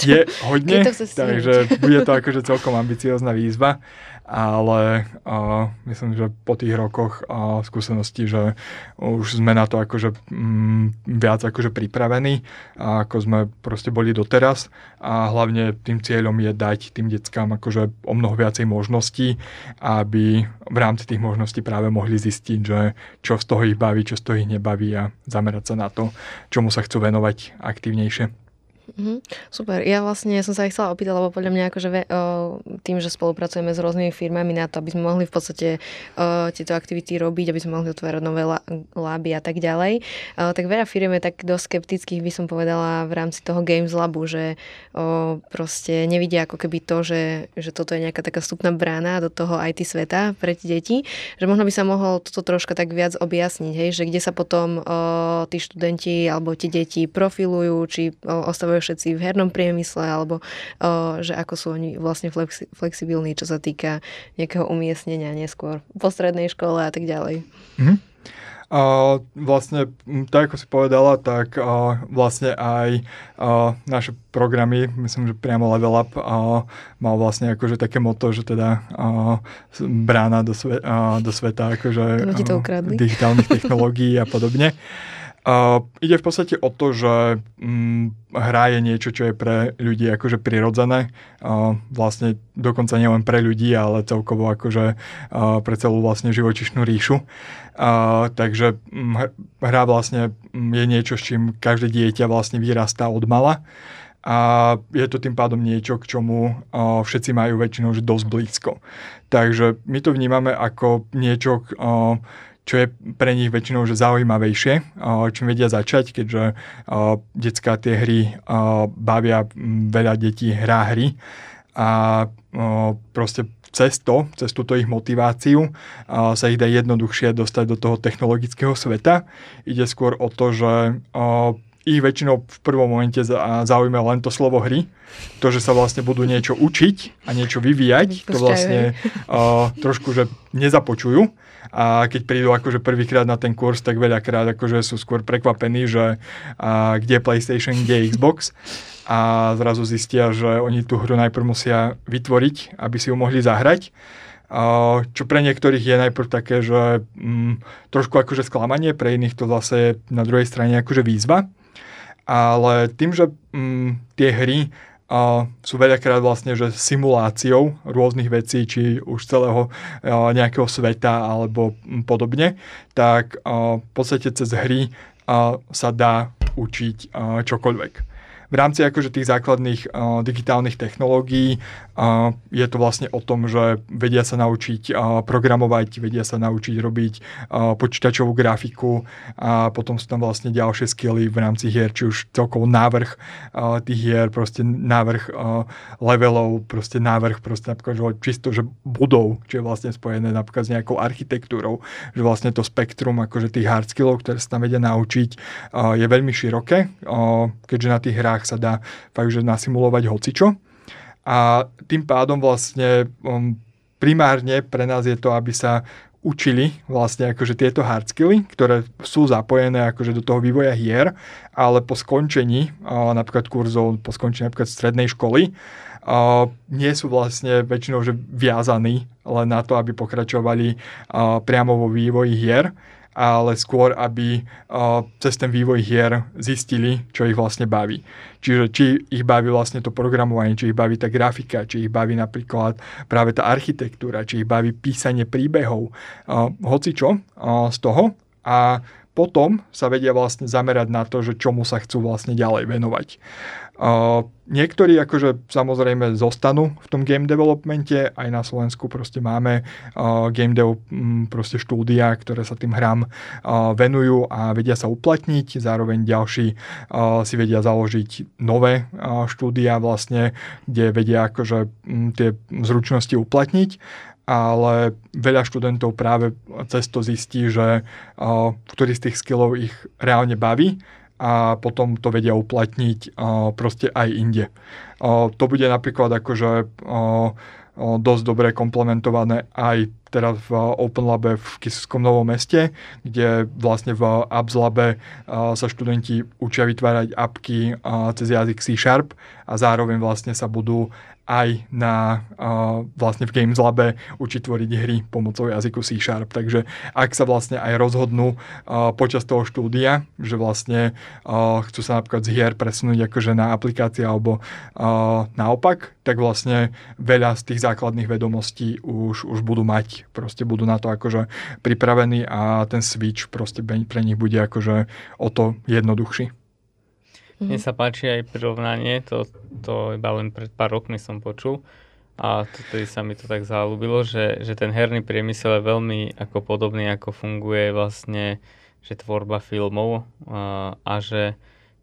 je hodne, takže bude to akože celkom ambiciozná výzva ale uh, myslím, že po tých rokoch uh, skúsenosti, že už sme na to akože um, viac akože pripravení, ako sme proste boli doteraz a hlavne tým cieľom je dať tým deckám akože o mnoho viacej možností, aby v rámci tých možností práve mohli zistiť, že čo z toho ich baví, čo z toho ich nebaví a zamerať sa na to, čomu sa chcú venovať aktívnejšie. Mm-hmm. Super. Ja vlastne som sa aj chcela opýtať, lebo podľa mňa akože ve, o, tým, že spolupracujeme s rôznymi firmami na to, aby sme mohli v podstate o, tieto aktivity robiť, aby sme mohli otvárať nové láby a tak ďalej, o, tak veľa firm je tak dosť skeptických, by som povedala, v rámci toho Games Labu, že o, proste nevidia ako keby to, že, že toto je nejaká taká vstupná brána do toho IT sveta pre deti, že možno by sa mohlo toto troška tak viac objasniť, hej, že kde sa potom o, tí študenti alebo tie deti profilujú, či o, všetci v hernom priemysle, alebo o, že ako sú oni vlastne flexi- flexibilní, čo sa týka nejakého umiestnenia neskôr po strednej škole a tak ďalej. Mm-hmm. A vlastne, tak ako si povedala, tak a, vlastne aj a, naše programy, myslím, že priamo Level Up a, mal vlastne akože také moto, že teda a, brána do, sve, a, do sveta akože, a, digitálnych technológií a podobne. Uh, ide v podstate o to, že um, hra je niečo, čo je pre ľudí akože prirodzené. Uh, vlastne dokonca nielen pre ľudí, ale celkovo akože uh, pre celú vlastne živočišnú ríšu. Uh, takže um, hra vlastne um, je niečo, s čím každé dieťa vlastne vyrastá od mala. A je to tým pádom niečo, k čomu uh, všetci majú väčšinou že dosť blízko. Takže my to vnímame ako niečo, uh, čo je pre nich väčšinou že zaujímavejšie, čím vedia začať, keďže detská tie hry bavia veľa detí hrá hry a proste cez to, cez túto ich motiváciu sa ich dá jednoduchšie dostať do toho technologického sveta. Ide skôr o to, že ich väčšinou v prvom momente zaujíma len to slovo hry. To, že sa vlastne budú niečo učiť a niečo vyvíjať, to vlastne trošku, že nezapočujú. A keď prídu akože prvýkrát na ten kurz, tak veľakrát akože sú skôr prekvapení, že uh, kde je PlayStation, kde je Xbox a zrazu zistia, že oni tú hru najprv musia vytvoriť, aby si ju mohli zahrať. Uh, čo pre niektorých je najprv také, že um, trošku akože sklamanie, pre iných to zase je na druhej strane akože výzva. Ale tým, že um, tie hry uh, sú veľakrát vlastne že simuláciou rôznych vecí, či už celého nejakého sveta alebo podobne, tak v podstate cez hry sa dá učiť čokoľvek. V rámci akože tých základných digitálnych technológií je to vlastne o tom, že vedia sa naučiť programovať, vedia sa naučiť robiť počítačovú grafiku a potom sú tam vlastne ďalšie skily v rámci hier, či už celkovo návrh tých hier, proste návrh levelov, proste návrh proste napríklad že čisto, že budov, čo je vlastne spojené napríklad s nejakou architektúrou, že vlastne to spektrum akože tých hard skillov, ktoré sa tam vedia naučiť, je veľmi široké, keďže na tých hrách sa dá fakt, že nasimulovať hocičo. A tým pádom vlastne um, primárne pre nás je to, aby sa učili vlastne akože tieto hard skilly, ktoré sú zapojené akože do toho vývoja hier, ale po skončení napríklad kurzov, po skončení napríklad strednej školy, nie sú vlastne väčšinou že viazaní len na to, aby pokračovali priamo vo vývoji hier, ale skôr, aby uh, cez ten vývoj hier zistili, čo ich vlastne baví. Čiže či ich baví vlastne to programovanie, či ich baví tá grafika, či ich baví napríklad práve tá architektúra, či ich baví písanie príbehov, uh, hoci čo uh, z toho. A potom sa vedia vlastne zamerať na to, že čomu sa chcú vlastne ďalej venovať. Niektorí akože samozrejme zostanú v tom game developmente, aj na Slovensku proste máme uh, game dev um, proste štúdia, ktoré sa tým hrám uh, venujú a vedia sa uplatniť, zároveň ďalší si vedia založiť nové štúdia vlastne, kde vedia akože um, tie zručnosti uplatniť. Ale veľa študentov práve cez to zistí, že uh, ktorý z tých skillov ich reálne baví a potom to vedia uplatniť proste aj inde. To bude napríklad akože dosť dobre komplementované aj teraz v Open Labe v Kisovskom Novom meste, kde vlastne v Apps Labe sa študenti učia vytvárať apky cez jazyk C Sharp a zároveň vlastne sa budú aj na vlastne v Games Labe učiť tvoriť hry pomocou jazyku C Sharp. Takže ak sa vlastne aj rozhodnú počas toho štúdia, že vlastne chcú sa napríklad z hier presunúť akože na aplikácie alebo naopak, tak vlastne veľa z tých základných vedomostí už, už budú mať. Proste budú na to akože pripravení a ten switch proste pre nich bude akože o to jednoduchší. Mne mhm. sa páči aj prirovnanie, to, to iba len pred pár rokmi som počul a vtedy sa mi to tak zalúbilo, že, že ten herný priemysel je veľmi ako podobný, ako funguje vlastne že tvorba filmov a, a že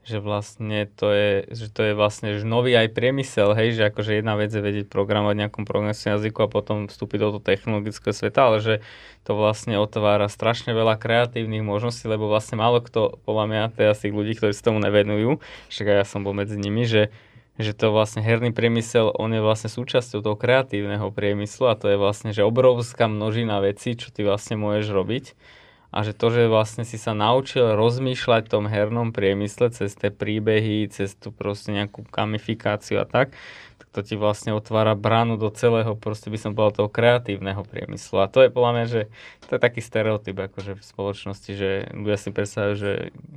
že vlastne to je, že to je vlastne že nový aj priemysel, hej, že akože jedna vec je vedieť programovať nejakom programovacom jazyku a potom vstúpiť do toho technologického sveta, ale že to vlastne otvára strašne veľa kreatívnych možností, lebo vlastne málo kto, podľa mňa, teda z tých ľudí, ktorí sa tomu nevenujú, však aj ja som bol medzi nimi, že že to vlastne herný priemysel, on je vlastne súčasťou toho kreatívneho priemyslu a to je vlastne, že obrovská množina vecí, čo ty vlastne môžeš robiť a že to, že vlastne si sa naučil rozmýšľať v tom hernom priemysle cez tie príbehy, cez tú proste nejakú kamifikáciu a tak, to ti vlastne otvára bránu do celého, proste by som povedal, toho kreatívneho priemyslu. A to je podľa mňa, že to je taký stereotyp akože v spoločnosti, že ľudia si predstavujú, že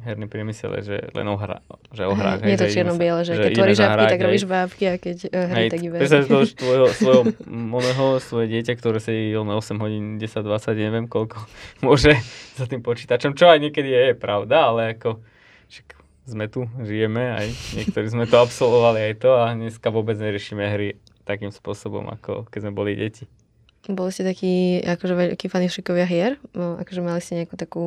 herný priemysel je že len o, hra, že o hrách. Je to čierno-biele, že, že keď tvoríš žabky, tak robíš bábky a keď uh, hry, tak iba. Predstav to tvojho, svojho, moného, svoje dieťa, ktoré sedí na 8 hodín, 10, 20, neviem koľko, môže za tým počítačom, čo aj niekedy je, je pravda, ale ako sme tu, žijeme, aj niektorí sme to absolvovali aj to a dneska vôbec neriešime hry takým spôsobom, ako keď sme boli deti. Boli ste takí akože veľkí fanúšikovia hier? No, akože mali ste nejakú takú,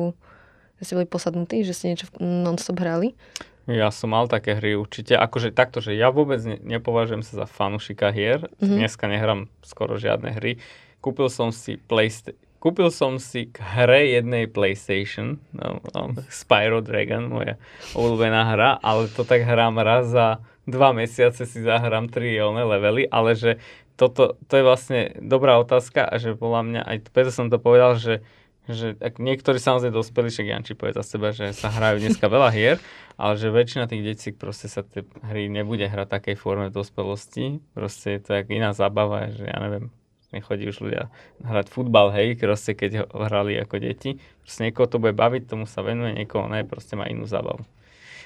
že ste boli posadnutí, že ste niečo non-stop hrali? Ja som mal také hry určite, akože takto, že ja vôbec ne, nepovažujem sa za fanušika hier, Mhm. dneska nehrám skoro žiadne hry. Kúpil som si Playsta- Kúpil som si k hre jednej PlayStation, no, no, Spyro Dragon, moja obľúbená hra, ale to tak hrám raz za dva mesiace si zahrám tri oné levely, ale že toto, to je vlastne dobrá otázka a že podľa mňa, aj preto som to povedal, že že ak niektorí samozrejme dospelí, však Janči povie za seba, že sa hrajú dneska veľa hier, ale že väčšina tých detí proste sa tie hry nebude hrať v takej forme dospelosti. Proste je to jak iná zábava, že ja neviem, nechodí už ľudia hrať futbal, hej, proste keď ho hrali ako deti. Proste niekoho to bude baviť, tomu sa venuje, niekoho ne, proste má inú zábavu.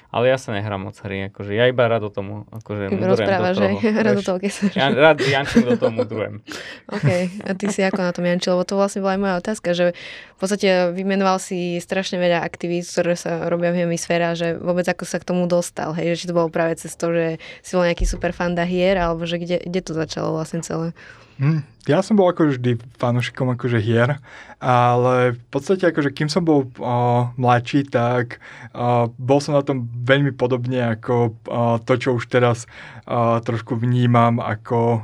Ale ja sa nehrám moc hry, akože ja iba rado tomu, akože mudrujem do Rozprávaš, že toho. rado vieš. toho, keď sa... Ja rád Jančím do toho mudrujem. OK, a ty si ako na tom, Janči? Lebo to vlastne bola aj moja otázka, že v podstate vymenoval si strašne veľa aktivít, ktoré sa robia v hemisfére a že vôbec ako sa k tomu dostal, hej, že či to bolo práve cez to, že si bol nejaký super fanda hier, alebo že kde, kde to začalo vlastne celé? Hm, ja som bol ako vždy fanúšikom akože hier, ale v podstate akože kým som bol o, mladší, tak o, bol som na tom veľmi podobne ako o, to, čo už teraz o, trošku vnímam ako o,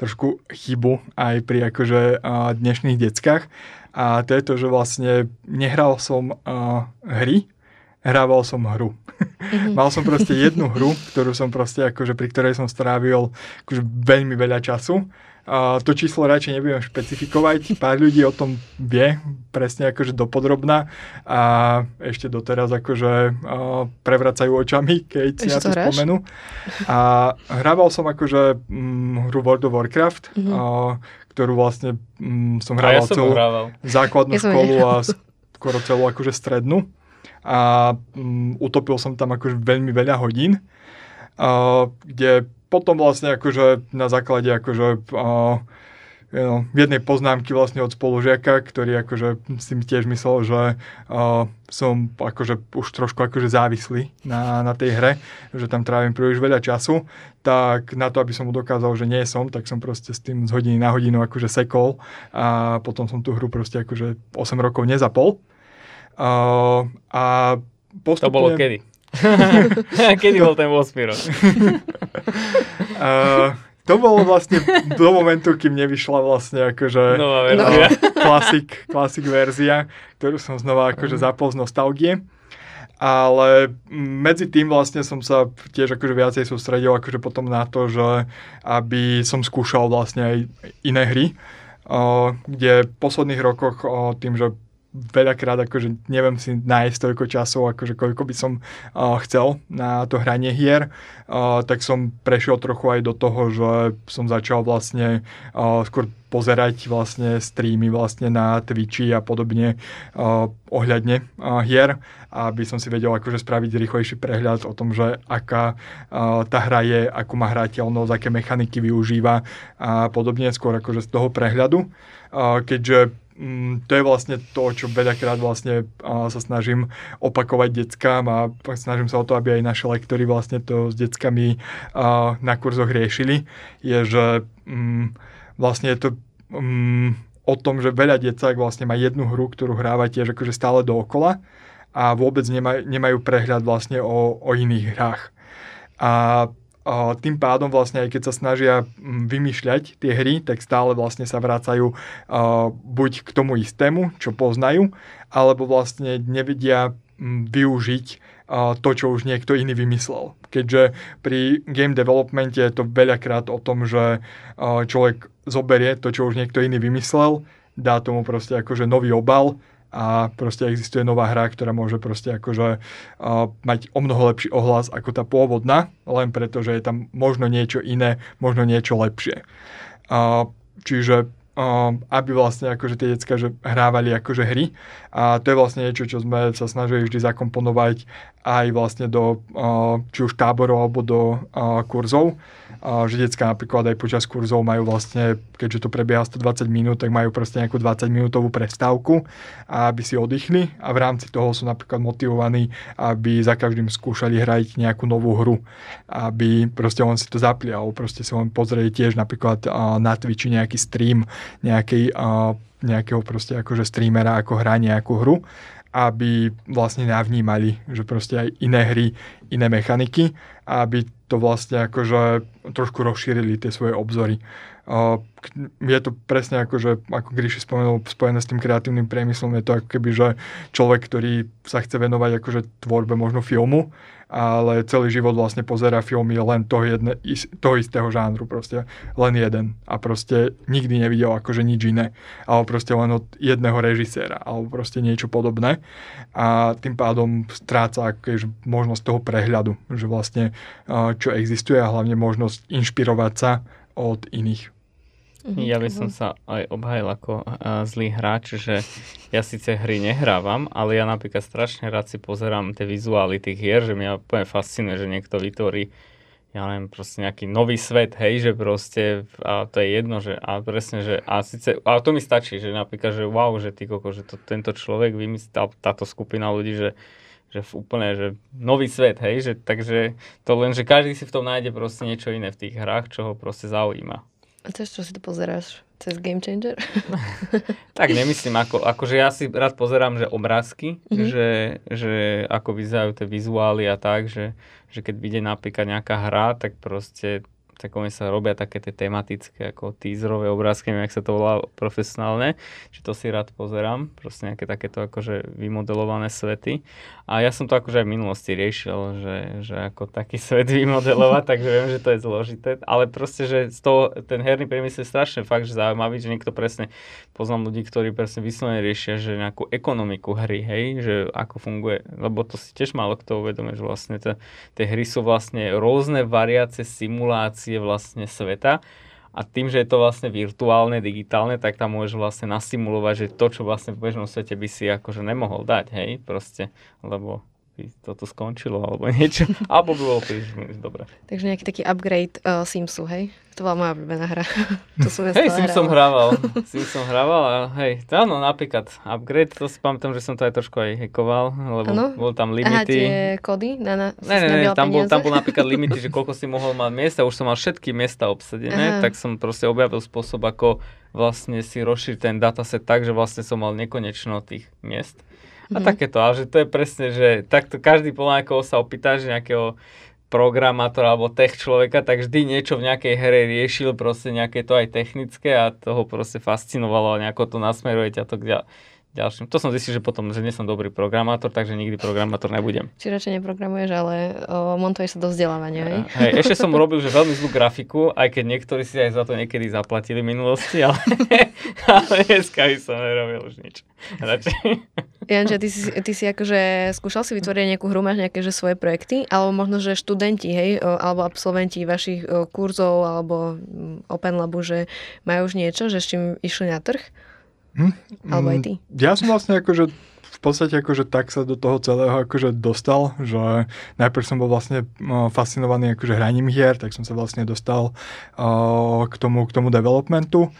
trošku chybu aj pri akože o, dnešných deckách. A to je to, že vlastne nehral som o, hry, hrával som hru. Mal som proste jednu hru, ktorú som proste akože, pri ktorej som strávil akože veľmi veľa času. To číslo radšej nebudem špecifikovať, pár ľudí o tom vie, presne akože dopodrobná a ešte doteraz akože a, prevracajú očami, keď si na to hráš? spomenú. A hrával som akože mm, hru World of Warcraft, Mhm. a, ktorú vlastne mm, som ja hrával som celú hrával. základnú Ja školu a skoro celú akože strednú. A mm, utopil som tam akože veľmi veľa hodín, a, kde potom vlastne akože na základe akože a, no, jednej poznámky vlastne od spolužiaka, ktorý akože si mi tiež myslel, že a, som akože už trošku akože závislý na, na tej hre, že tam trávim príliš veľa času, tak na to, aby som mu dokázal, že nie som, tak som proste s tým z hodiny na hodinu akože sekol a potom som tú hru proste akože 8 rokov nezapol. A, a postupne... To bolo kedy? kedy bol ten 8 rok? Uh, to bolo vlastne do momentu, kým nevyšla vlastne akože Nová No. verzia. klasik, klasik verzia, ktorú som znova akože zapol z nostalgie. Ale medzi tým vlastne som sa tiež akože viacej sústredil akože potom na to, že aby som skúšal vlastne aj iné hry, o, kde v posledných rokoch o, tým, že veľakrát akože neviem si nájsť toľko času, akože koľko by som uh, chcel na to hranie hier, uh, tak som prešiel trochu aj do toho, že som začal vlastne uh, skôr pozerať vlastne streamy vlastne na Twitchi a podobne uh, ohľadne uh, hier, aby som si vedel akože spraviť rýchlejší prehľad o tom, že aká uh, tá hra je, akú má hrateľnosť, aké mechaniky využíva a podobne, skôr akože z toho prehľadu. Uh, keďže to je vlastne to, čo veľakrát vlastne sa snažím opakovať deckám a snažím sa o to, aby aj naše lektory vlastne to s deckami na kurzoch riešili, je, že um, vlastne je to um, o tom, že veľa decák vlastne má jednu hru, ktorú hráva tiež akože stále dookola a vôbec nemaj, nemajú prehľad vlastne o, o iných hrách. A tým pádom vlastne aj keď sa snažia mm, vymýšľať tie hry, tak stále vlastne sa vracajú buď k tomu istému, čo poznajú, alebo vlastne nevedia mm, využiť to, čo už niekto iný vymyslel. Keďže pri game developmente je to veľakrát o tom, že človek zoberie to, čo už niekto iný vymyslel, dá tomu proste akože nový obal a proste existuje nová hra, ktorá môže proste akože uh, mať o mnoho lepší ohlas ako tá pôvodná, len preto, že je tam možno niečo iné, možno niečo lepšie. Uh, čiže uh, aby vlastne akože tie decka že hrávali akože hry a to je vlastne niečo, čo sme sa snažili vždy zakomponovať aj vlastne do uh, či už táborov alebo do uh, kurzov a že decka napríklad aj počas kurzov majú vlastne, keďže to prebieha 120 minút, tak majú proste nejakú 20 minútovú prestávku, aby si oddychli. A v rámci toho sú napríklad motivovaní, aby za každým skúšali hrať nejakú novú hru, aby proste on si to zapli alebo proste si len pozrieť tiež napríklad na Twitchi nejaký stream nejakej, nejakého proste akože streamera, ako hrá nejakú hru aby vlastne navnímali, že proste aj iné hry, iné mechaniky aby to vlastne akože trošku rozšírili tie svoje obzory. Je to presne ako, že ako Gríši spomenul, spojené s tým kreatívnym priemyslom, je to ako keby, že človek, ktorý sa chce venovať akože tvorbe možno filmu, ale celý život vlastne pozera filmy len toho, jedne, toho istého žánru, proste. Len jeden. A proste nikdy nevidel akože nič iné, alebo proste len od jedného režiséra, alebo proste niečo podobné. A tým pádom stráca akože možnosť toho prehľadu, že vlastne čo existuje a hlavne možnosť inšpirovať sa od iných. Mhm, ja by som sa aj obhajil ako uh, zlý hráč, že ja síce hry nehrávam, ale ja napríklad strašne rád si pozerám tie vizuály tých hier, že mňa úplne fascinuje, že niekto vytvorí ja neviem, proste nejaký nový svet, hej, že proste, a to je jedno, že, a presne, že, a síce, a to mi stačí, že napríklad, že wow, že ty koko, že to, tento človek vymyslel, táto skupina ľudí, že, že úplne, že nový svet, hej, že, takže to len, že každý si v tom nájde proste niečo iné v tých hrách, čo ho proste zaujíma. A cez čo si to pozeráš? Cez Game Changer? tak nemyslím, ako, akože ja si rád pozerám, že obrázky, mm-hmm. že, že ako vyzerajú tie vizuály a tak, že, že keď vyjde napríklad nejaká hra, tak proste tak oni sa robia také tie tematické ako teaserové obrázky, neviem, jak sa to volá profesionálne, či to si rád pozerám, proste nejaké takéto akože vymodelované svety. A ja som to akože aj v minulosti riešil, že, že ako taký svet vymodelovať, takže viem, že to je zložité, ale proste, že z toho, ten herný priemysel je strašne fakt, že zaujímavý, že niekto presne, poznám ľudí, ktorí presne vyslovene riešia, že nejakú ekonomiku hry, hej, že ako funguje, lebo to si tiež málo kto uvedomuje, že vlastne tie hry sú vlastne rôzne variácie simulácie verzie vlastne sveta. A tým, že je to vlastne virtuálne, digitálne, tak tam môžeš vlastne nasimulovať, že to, čo vlastne v bežnom svete by si akože nemohol dať, hej, proste, lebo by toto skončilo, alebo niečo. alebo by bolo príliš dobre. Takže nejaký taký upgrade uh, Simsu, hej? To bola moja obľúbená hra. to som hej, Sims som hrával. Sims som hrával a hej, to áno, napríklad upgrade, to si pamätám, že som to aj trošku aj hackoval, lebo ano? bol tam limity. Aha, tie kódy? Na, na, ne, ne, ne, tam bol, tam bol napríklad limity, že koľko si mohol mať miesta, už som mal všetky miesta obsadené, Aha. tak som proste objavil spôsob, ako vlastne si rozšíriť ten dataset tak, že vlastne som mal nekonečno tých miest. A mm. takéto, ale že to je presne, že takto každý ako sa opýta, že nejakého programátora alebo tech človeka, tak vždy niečo v nejakej hre riešil, proste nejaké to aj technické a toho proste fascinovalo a nejako to nasmeruje ťa to k ďalším. To som zistil, že potom, že nie som dobrý programátor, takže nikdy programátor nebudem. Či radšej neprogramuješ, ale o, montuješ sa do vzdelávania, hej? Hej, ešte som robil, že veľmi zlú grafiku, aj keď niektorí si aj za to niekedy zaplatili v minulosti, ale, ale dneska by som nerobil už nič. Radšej. Janže, ty si, ty si akože skúšal si vytvoriť nejakú hru, máš nejaké že svoje projekty, alebo možno, že študenti, hej, alebo absolventi vašich kurzov, alebo mm, Open Labu, že majú už niečo, že s čím išli na trh? Hm? Alebo aj ty? Ja som vlastne akože v podstate akože tak sa do toho celého akože dostal, že najprv som bol vlastne fascinovaný akože hraním hier, tak som sa vlastne dostal uh, k, tomu, k tomu developmentu.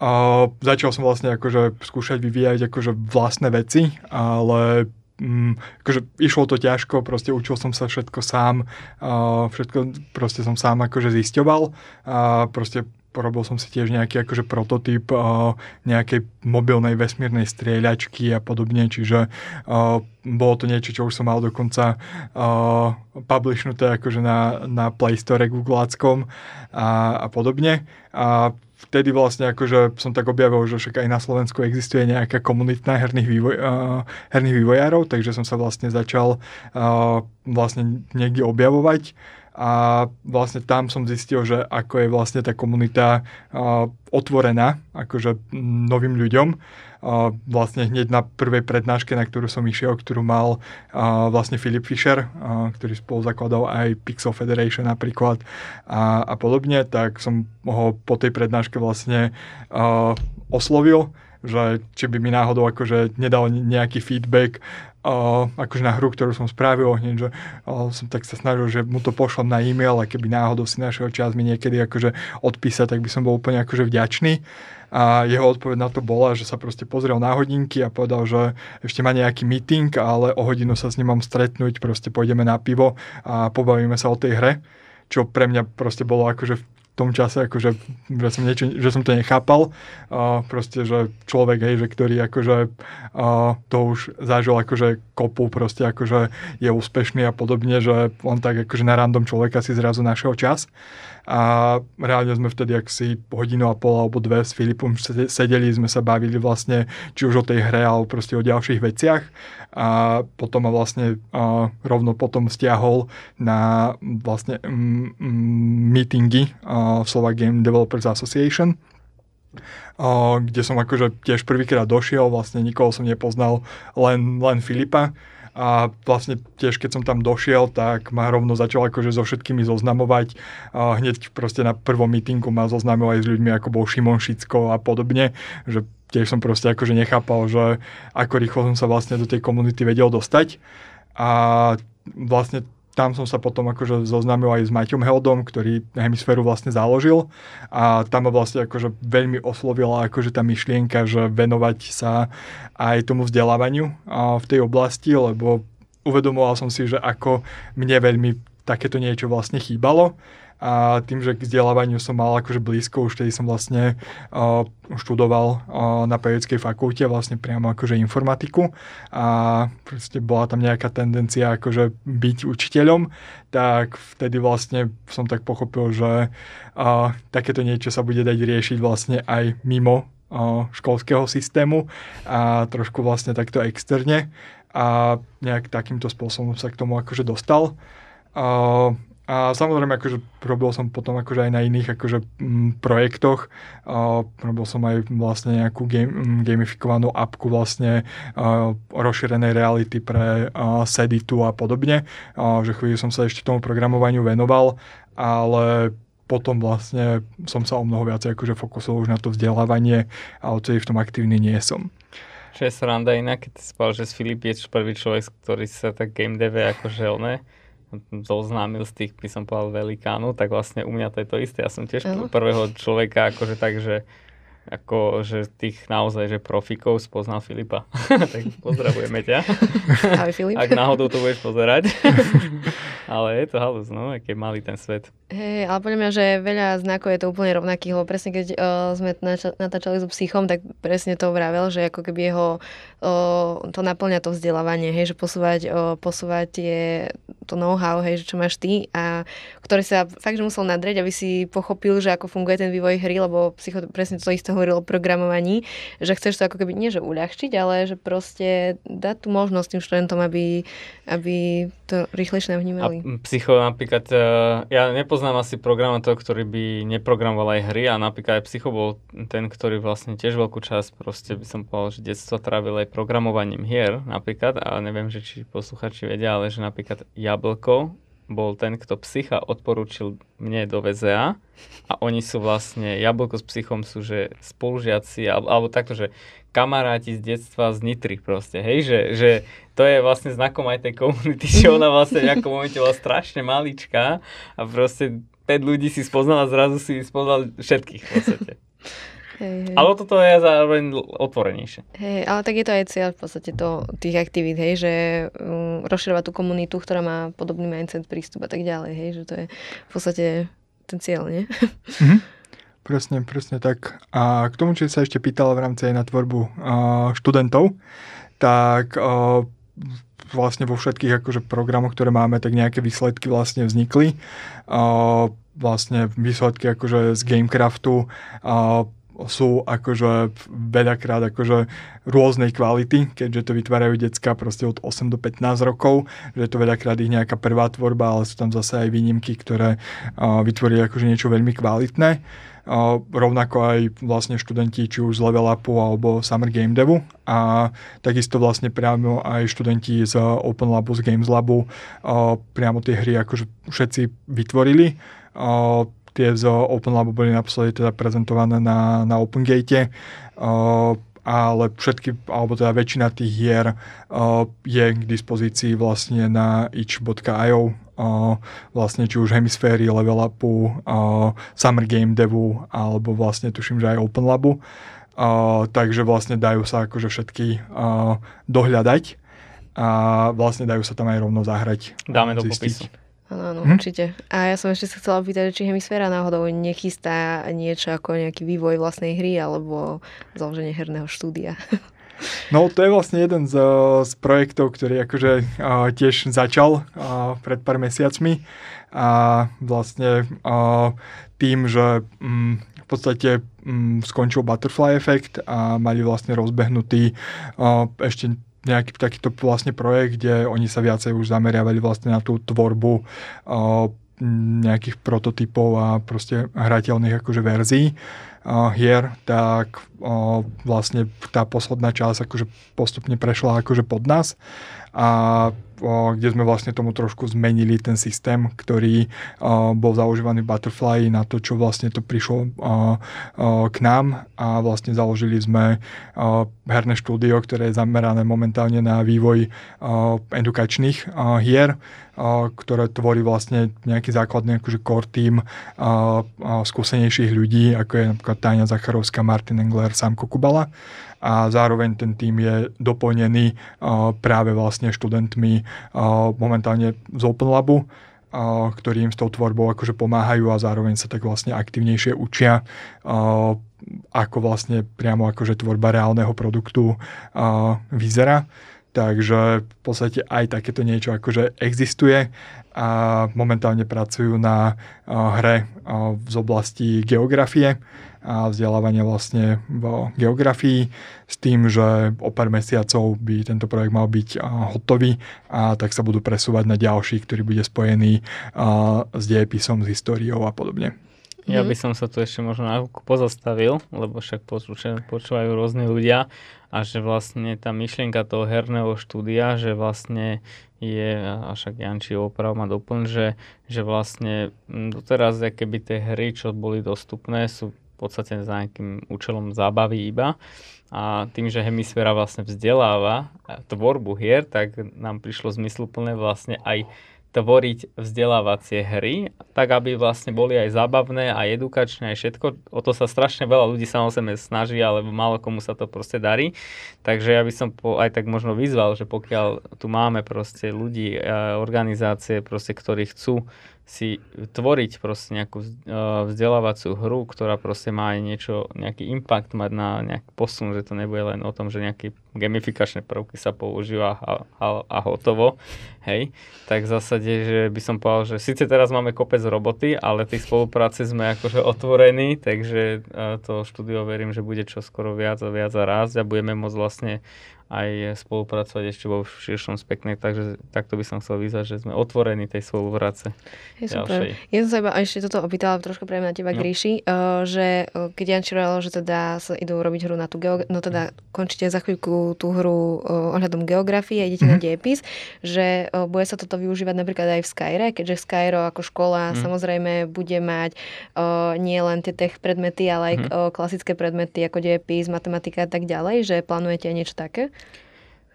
Uh, začal som vlastne akože skúšať vyvíjať akože vlastné veci, ale um, akože išlo to ťažko, proste učil som sa všetko sám, uh, všetko proste som sám akože zisťoval a proste porobil som si tiež nejaký akože prototyp uh, nejakej mobilnej vesmírnej strieľačky a podobne, čiže uh, bolo to niečo, čo už som mal dokonca uh, publishnuté akože na, na Play Store Googleáckom a, a podobne. A vtedy vlastne akože som tak objavil, že však aj na Slovensku existuje nejaká komunita herných, vývoj, uh, herných vývojárov, takže som sa vlastne začal uh, vlastne niekde objavovať a vlastne tam som zistil, že ako je vlastne tá komunita uh, otvorená akože novým ľuďom. Uh, vlastne hneď na prvej prednáške, na ktorú som išiel, ktorú mal uh, vlastne Filip Fischer, ktorý spolu zakladal aj Pixel Federation napríklad a, a podobne, tak som ho po tej prednáške vlastne oslovil že či by mi náhodou akože nedal nejaký feedback uh, akože na hru, ktorú som spravil hneď, že uh, som tak sa snažil, že mu to pošlom na e-mail a keby náhodou si našiel čas mi niekedy akože odpísať, tak by som bol úplne akože vďačný. A jeho odpoveď na to bola, že sa proste pozrel na hodinky a povedal, že ešte má nejaký meeting, ale o hodinu sa s ním mám stretnúť, proste pôjdeme na pivo a pobavíme sa o tej hre čo pre mňa proste bolo akože tom čase, akože, že som, niečo, že som to nechápal. Uh, proste, že človek, hej, že ktorý akože uh, to už zažil akože kopu, proste akože je úspešný a podobne, že on tak akože na random človeka si zrazu našiel čas. A reálne sme vtedy si hodinu a pol alebo dve s Filipom sedeli, sme sa bavili vlastne či už o tej hre, alebo proste o ďalších veciach. A potom ma vlastne uh, rovno potom stiahol na vlastne mm, mm, meetingy uh, Slovak Game Developers Association kde som akože tiež prvýkrát došiel, vlastne nikoho som nepoznal, len, len Filipa a vlastne tiež keď som tam došiel, tak ma rovno začal akože so všetkými zoznamovať. A hneď proste na prvom mítingu ma zoznamovať s ľuďmi ako bol Šimon Šicko a podobne, že tiež som proste akože nechápal, že ako rýchlo som sa vlastne do tej komunity vedel dostať. A vlastne tam som sa potom akože zoznámil aj s Maťom Heldom, ktorý hemisféru vlastne založil. A tam ma vlastne akože veľmi oslovila akože tá myšlienka, že venovať sa aj tomu vzdelávaniu v tej oblasti, lebo uvedomoval som si, že ako mne veľmi takéto niečo vlastne chýbalo. A tým, že k vzdelávaniu som mal akože blízko, už tedy som vlastne uh, študoval uh, na periodickej fakulte vlastne priamo akože informatiku. A proste bola tam nejaká tendencia akože byť učiteľom, tak vtedy vlastne som tak pochopil, že uh, takéto niečo sa bude dať riešiť vlastne aj mimo uh, školského systému a trošku vlastne takto externe. A nejak takýmto spôsobom sa k tomu akože dostal. Uh, a samozrejme, akože robil som potom akože aj na iných akože m, projektoch. A robil som aj vlastne nejakú game, m, gamifikovanú apku vlastne a, rozšírenej reality pre a, Seditu a podobne. A, že chvíľu som sa ešte tomu programovaniu venoval, ale potom vlastne som sa o mnoho viacej akože fokusoval už na to vzdelávanie a odtedy v tom aktívny nie som. Čo je sranda inak, keď si spal, že Filip je prvý človek, ktorý sa tak game dev akože oné, zoznámil z tých, by som povedal, velikánov, tak vlastne u mňa to je to isté. Ja som tiež uh-huh. prvého človeka akože tak, že ako, že tých naozaj, že profikov spoznal Filipa. tak pozdravujeme ťa. Ahoj Filip. Ak náhodou to budeš pozerať. ale je to halus, no, aký malý ten svet. Hej, ale podľa mňa, že veľa znakov je to úplne rovnakých, lebo presne keď uh, sme natáčali so psychom, tak presne to vravel, že ako keby jeho to naplňa to vzdelávanie, hej, že posúvať, posúvať tie, to know-how, hej, že čo máš ty a ktorý sa fakt, že musel nadrieť, aby si pochopil, že ako funguje ten vývoj hry, lebo psycho presne to isté hovoril o programovaní, že chceš to ako keby nie že uľahčiť, ale že proste dať tú možnosť tým študentom, aby, aby to rýchlejšie vnímali. A psycho napríklad, e, ja nepoznám asi programátor, ktorý by neprogramoval aj hry a napríklad aj psycho bol ten, ktorý vlastne tiež veľkú časť proste by som povedal, že detstvo trávil aj programovaním hier napríklad a neviem, že či posluchači vedia, ale že napríklad Jablko bol ten, kto psycha odporúčil mne do VZA a oni sú vlastne, Jablko s psychom sú, že spolužiaci, alebo, alebo takto, že kamaráti z detstva z Nitry proste, hej, že, že to je vlastne znakom aj tej komunity, že ona vlastne v nejakom momente bola strašne maličká a proste 5 ľudí si spoznala, zrazu si spoznal všetkých v podstate. Hej, hej. Ale toto je zároveň otvorenejšie. Hej, ale tak je to aj cieľ v podstate to, tých aktivít, hej, že um, rozširovať tú komunitu, ktorá má podobný mindset, prístup a tak ďalej, hej, že to je v podstate ten cieľ, nie? Mm-hmm. Presne, presne tak. A k tomu, čo sa ešte pýtala v rámci aj na tvorbu uh, študentov, tak uh, vlastne vo všetkých akože programoch, ktoré máme, tak nejaké výsledky vlastne vznikli. Uh, vlastne výsledky akože z Gamecraftu, uh, sú akože veľakrát akože rôznej kvality, keďže to vytvárajú decka proste od 8 do 15 rokov, že je to veľakrát ich nejaká prvá tvorba, ale sú tam zase aj výnimky, ktoré uh, vytvorili akože niečo veľmi kvalitné. Rovnako aj vlastne študenti či už z Level Upu alebo Summer Game Devu a takisto vlastne priamo aj študenti z Open Labu, z Games Labu priamo tie hry akože všetci vytvorili. Tie z Open Labu boli naposledy teda prezentované na, na OpenGate, uh, ale všetky, alebo teda väčšina tých hier uh, je k dispozícii vlastne na itch.io, uh, vlastne či už hemisféry, level upu, uh, Summer Game Devu, alebo vlastne tuším, že aj Open Labu. Uh, takže vlastne dajú sa akože všetky uh, dohľadať a vlastne dajú sa tam aj rovno zahrať. Dáme do popisu. Áno, áno, hm? určite. A ja som ešte sa chcela opýtať, či Hemisféra náhodou nechystá niečo ako nejaký vývoj vlastnej hry alebo založenie herného štúdia. No to je vlastne jeden z, z projektov, ktorý akože uh, tiež začal uh, pred pár mesiacmi a vlastne uh, tým, že um, v podstate um, skončil Butterfly Effect a mali vlastne rozbehnutý uh, ešte nejaký takýto vlastne projekt, kde oni sa viacej už zameriavali vlastne na tú tvorbu uh, nejakých prototypov a proste hrateľných akože verzií uh, hier, tak uh, vlastne tá posledná časť akože postupne prešla akože pod nás a kde sme vlastne tomu trošku zmenili ten systém, ktorý bol zaužívaný v Butterfly na to, čo vlastne to prišlo k nám a vlastne založili sme herné štúdio, ktoré je zamerané momentálne na vývoj edukačných hier, ktoré tvorí vlastne nejaký základný akože core team skúsenejších ľudí, ako je napríklad Táňa Zacharovská, Martin Engler, Samko Kubala. A zároveň ten tým je doplnený práve vlastne študentmi momentálne z Open Labu, ktorí im s tou tvorbou akože pomáhajú a zároveň sa tak vlastne aktivnejšie učia ako vlastne priamo akože tvorba reálneho produktu vyzerá. Takže v podstate aj takéto niečo akože existuje a momentálne pracujú na hre z oblasti geografie a vzdelávania vlastne v geografii s tým, že o pár mesiacov by tento projekt mal byť hotový a tak sa budú presúvať na ďalší, ktorý bude spojený s dejepisom, s históriou a podobne. Ja by som sa tu ešte možno na pozastavil, lebo však počúvajú rôzni ľudia a že vlastne tá myšlienka toho herného štúdia, že vlastne je, a však Janči oprav ma doplň, že, že vlastne doteraz, keby tie hry, čo boli dostupné, sú podstate za nejakým účelom zábavy iba. A tým, že hemisféra vlastne vzdeláva tvorbu hier, tak nám prišlo zmysluplné vlastne aj tvoriť vzdelávacie hry, tak aby vlastne boli aj zábavné, aj edukačné, aj všetko. O to sa strašne veľa ľudí samozrejme snaží, alebo málo komu sa to proste darí. Takže ja by som po, aj tak možno vyzval, že pokiaľ tu máme proste ľudí, organizácie, proste, ktorí chcú si tvoriť proste nejakú vzdelávaciu hru, ktorá proste má aj niečo, nejaký impact mať na nejaký posun, že to nebude len o tom, že nejaké gamifikačné prvky sa používa a, a, a hotovo, hej, tak v zásade, že by som povedal, že síce teraz máme kopec roboty, ale tých spolupráce sme akože otvorení, takže to štúdio verím, že bude čo skoro viac a viac a raz a budeme môcť vlastne aj spolupracovať ešte vo širšom spekne, takže takto by som chcel vyzvať, že sme otvorení tej spolupráce. Je super. Ja som sa iba ešte toto opýtala trošku pre na teba, no. Gríši, uh, že uh, keď Jan Čirojalo, že teda sa idú robiť hru na tú geog- no teda končíte za chvíľku tú hru uh, ohľadom geografie a idete mm-hmm. na mhm. diepis, že bude sa toto využívať napríklad aj v Skyre, keďže Skyro ako škola mm. samozrejme bude mať nie len tie tech predmety, ale aj mm. klasické predmety ako diepis, matematika a tak ďalej, že plánujete niečo také?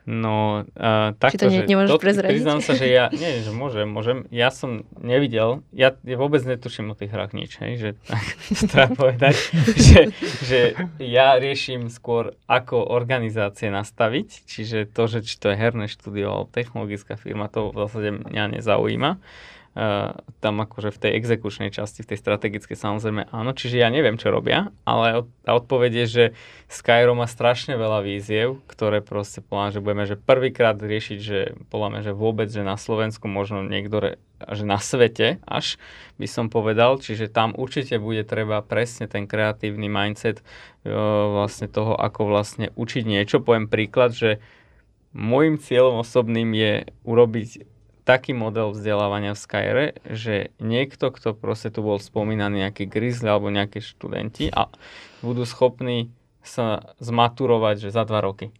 No, uh, takto, Či to ne, nemôžeš to, prezradiť? Priznám sa, že ja, nie, že môžem, môžem. Ja som nevidel, ja, ja vôbec netuším o tých hrách nič, hej, že tak, treba povedať, že, že ja riešim skôr, ako organizácie nastaviť, čiže to, že či to je herné štúdio alebo technologická firma, to v zásade mňa nezaujíma. Uh, tam akože v tej exekučnej časti, v tej strategickej samozrejme áno, čiže ja neviem, čo robia, ale od, a odpoveď je, že Skyro má strašne veľa víziev, ktoré proste povedám, že budeme že prvýkrát riešiť, že podľa že vôbec, že na Slovensku, možno niektoré, že na svete až by som povedal, čiže tam určite bude treba presne ten kreatívny mindset uh, vlastne toho, ako vlastne učiť niečo. Poviem príklad, že môjim cieľom osobným je urobiť taký model vzdelávania v Skyre, že niekto, kto proste tu bol spomínaný, nejaký grizzly alebo nejakí študenti a budú schopní sa zmaturovať že za dva roky.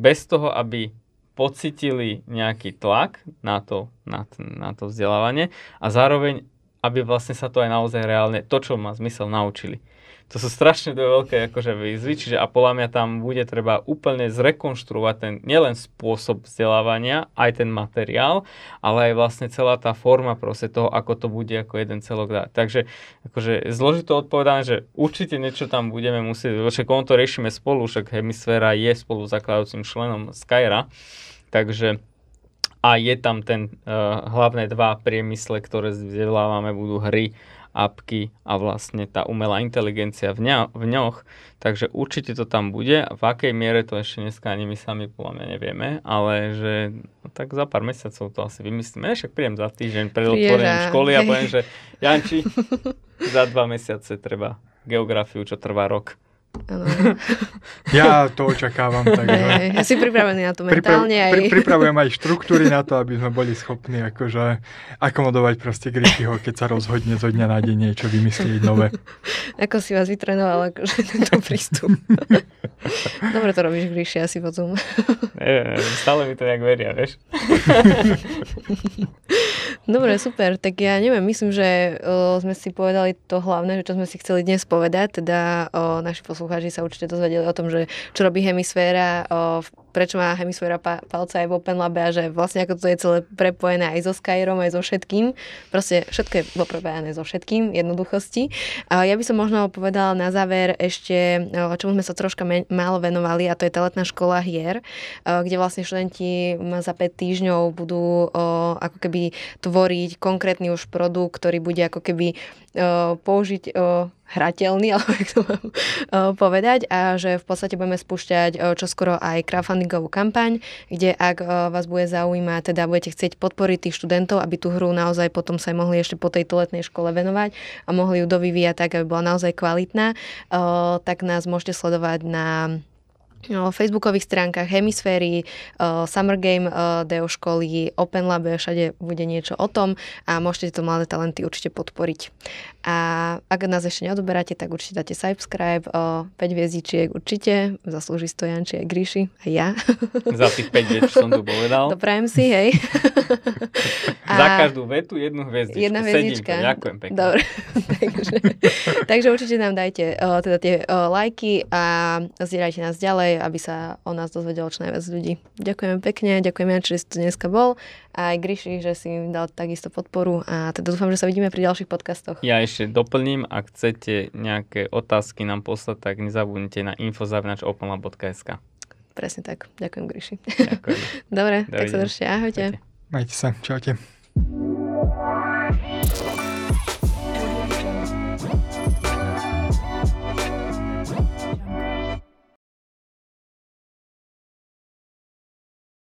Bez toho, aby pocitili nejaký tlak na to, na, na to vzdelávanie a zároveň, aby vlastne sa to aj naozaj reálne, to, čo má zmysel, naučili to sú strašne dve veľké akože výzvy, čiže a podľa mňa tam bude treba úplne zrekonštruovať ten nielen spôsob vzdelávania, aj ten materiál, ale aj vlastne celá tá forma proste toho, ako to bude ako jeden celok dať. Takže akože zložito odpovedané, že určite niečo tam budeme musieť, však on to riešime spolu, však Hemisféra je spolu zakladajúcim členom Skyra, takže a je tam ten uh, hlavné dva priemysle, ktoré vzdelávame, budú hry, apky a vlastne tá umelá inteligencia v, ňa, v ňoch. Takže určite to tam bude. V akej miere to ešte dneska ani my sami podľa mňa nevieme, ale že no, tak za pár mesiacov to asi vymyslíme. Ja však prídem za týždeň pred otvorením školy a poviem, že Janči, za dva mesiace treba geografiu, čo trvá rok. Ano. Ja to očakávam. Takže... Ja si pripravený na to mentálne. Priprav, pri, pripravujem aj štruktúry na to, aby sme boli schopní akože akomodovať proste Grishyho, keď sa rozhodne zo dňa na deň niečo vymyslieť nové. Ako si vás vytrenoval, akože tento prístup. Dobre to robíš, Grishy, asi potom. Nie, stále mi to nejak veria, vieš. Dobre, super. Tak ja neviem, myslím, že sme si povedali to hlavné, čo sme si chceli dnes povedať. Teda o, naši poslucháči sa určite dozvedeli o tom, že čo robí hemisféra, o, prečo má hemisféra pa, palca aj v Open a že vlastne ako to je celé prepojené aj so Skyrom, aj so všetkým. Proste všetko je poprepojené so všetkým, jednoduchosti. A ja by som možno povedala na záver ešte, o čomu sme sa troška me- málo venovali a to je tá letná škola hier, o, kde vlastne študenti za 5 týždňov budú o, ako keby tvoriť konkrétny už produkt, ktorý bude ako keby o, použiť o, hrateľný, alebo jak to mám povedať, a že v podstate budeme spúšťať čoskoro aj crowdfundingovú kampaň, kde ak vás bude zaujímať, teda budete chcieť podporiť tých študentov, aby tú hru naozaj potom sa mohli ešte po tejto letnej škole venovať a mohli ju dovyvíjať tak, aby bola naozaj kvalitná, tak nás môžete sledovať na facebookových stránkach Hemisféry, Summer Game Deo školy, Open Lab, všade bude niečo o tom a môžete to mladé talenty určite podporiť. A ak nás ešte neodoberáte, tak určite dáte subscribe, 5 hviezdičiek určite, zaslúži stojanči aj Gríši, aj ja. Za tých 5 vied, čo som tu povedal. Doprajem si, hej. a... Za každú vetu jednu hviezdičku. Jedna hviezdička. Sedím, ďakujem pekne. Dobre. takže, takže určite nám dajte teda tie lajky a zdieľajte nás ďalej ďalej, aby sa o nás dozvedelo čo najviac ľudí. Ďakujem pekne, ďakujem ja, že si tu dneska bol a aj Gryši, že si im dal takisto podporu a teda dúfam, že sa vidíme pri ďalších podcastoch. Ja ešte doplním, ak chcete nejaké otázky nám poslať, tak nezabudnite na info.openlab.sk Presne tak. Ďakujem, Gryši. Ďakujem. Dobre, Dovidenia. tak sa držte. Ahojte. Majte sa. Čaute.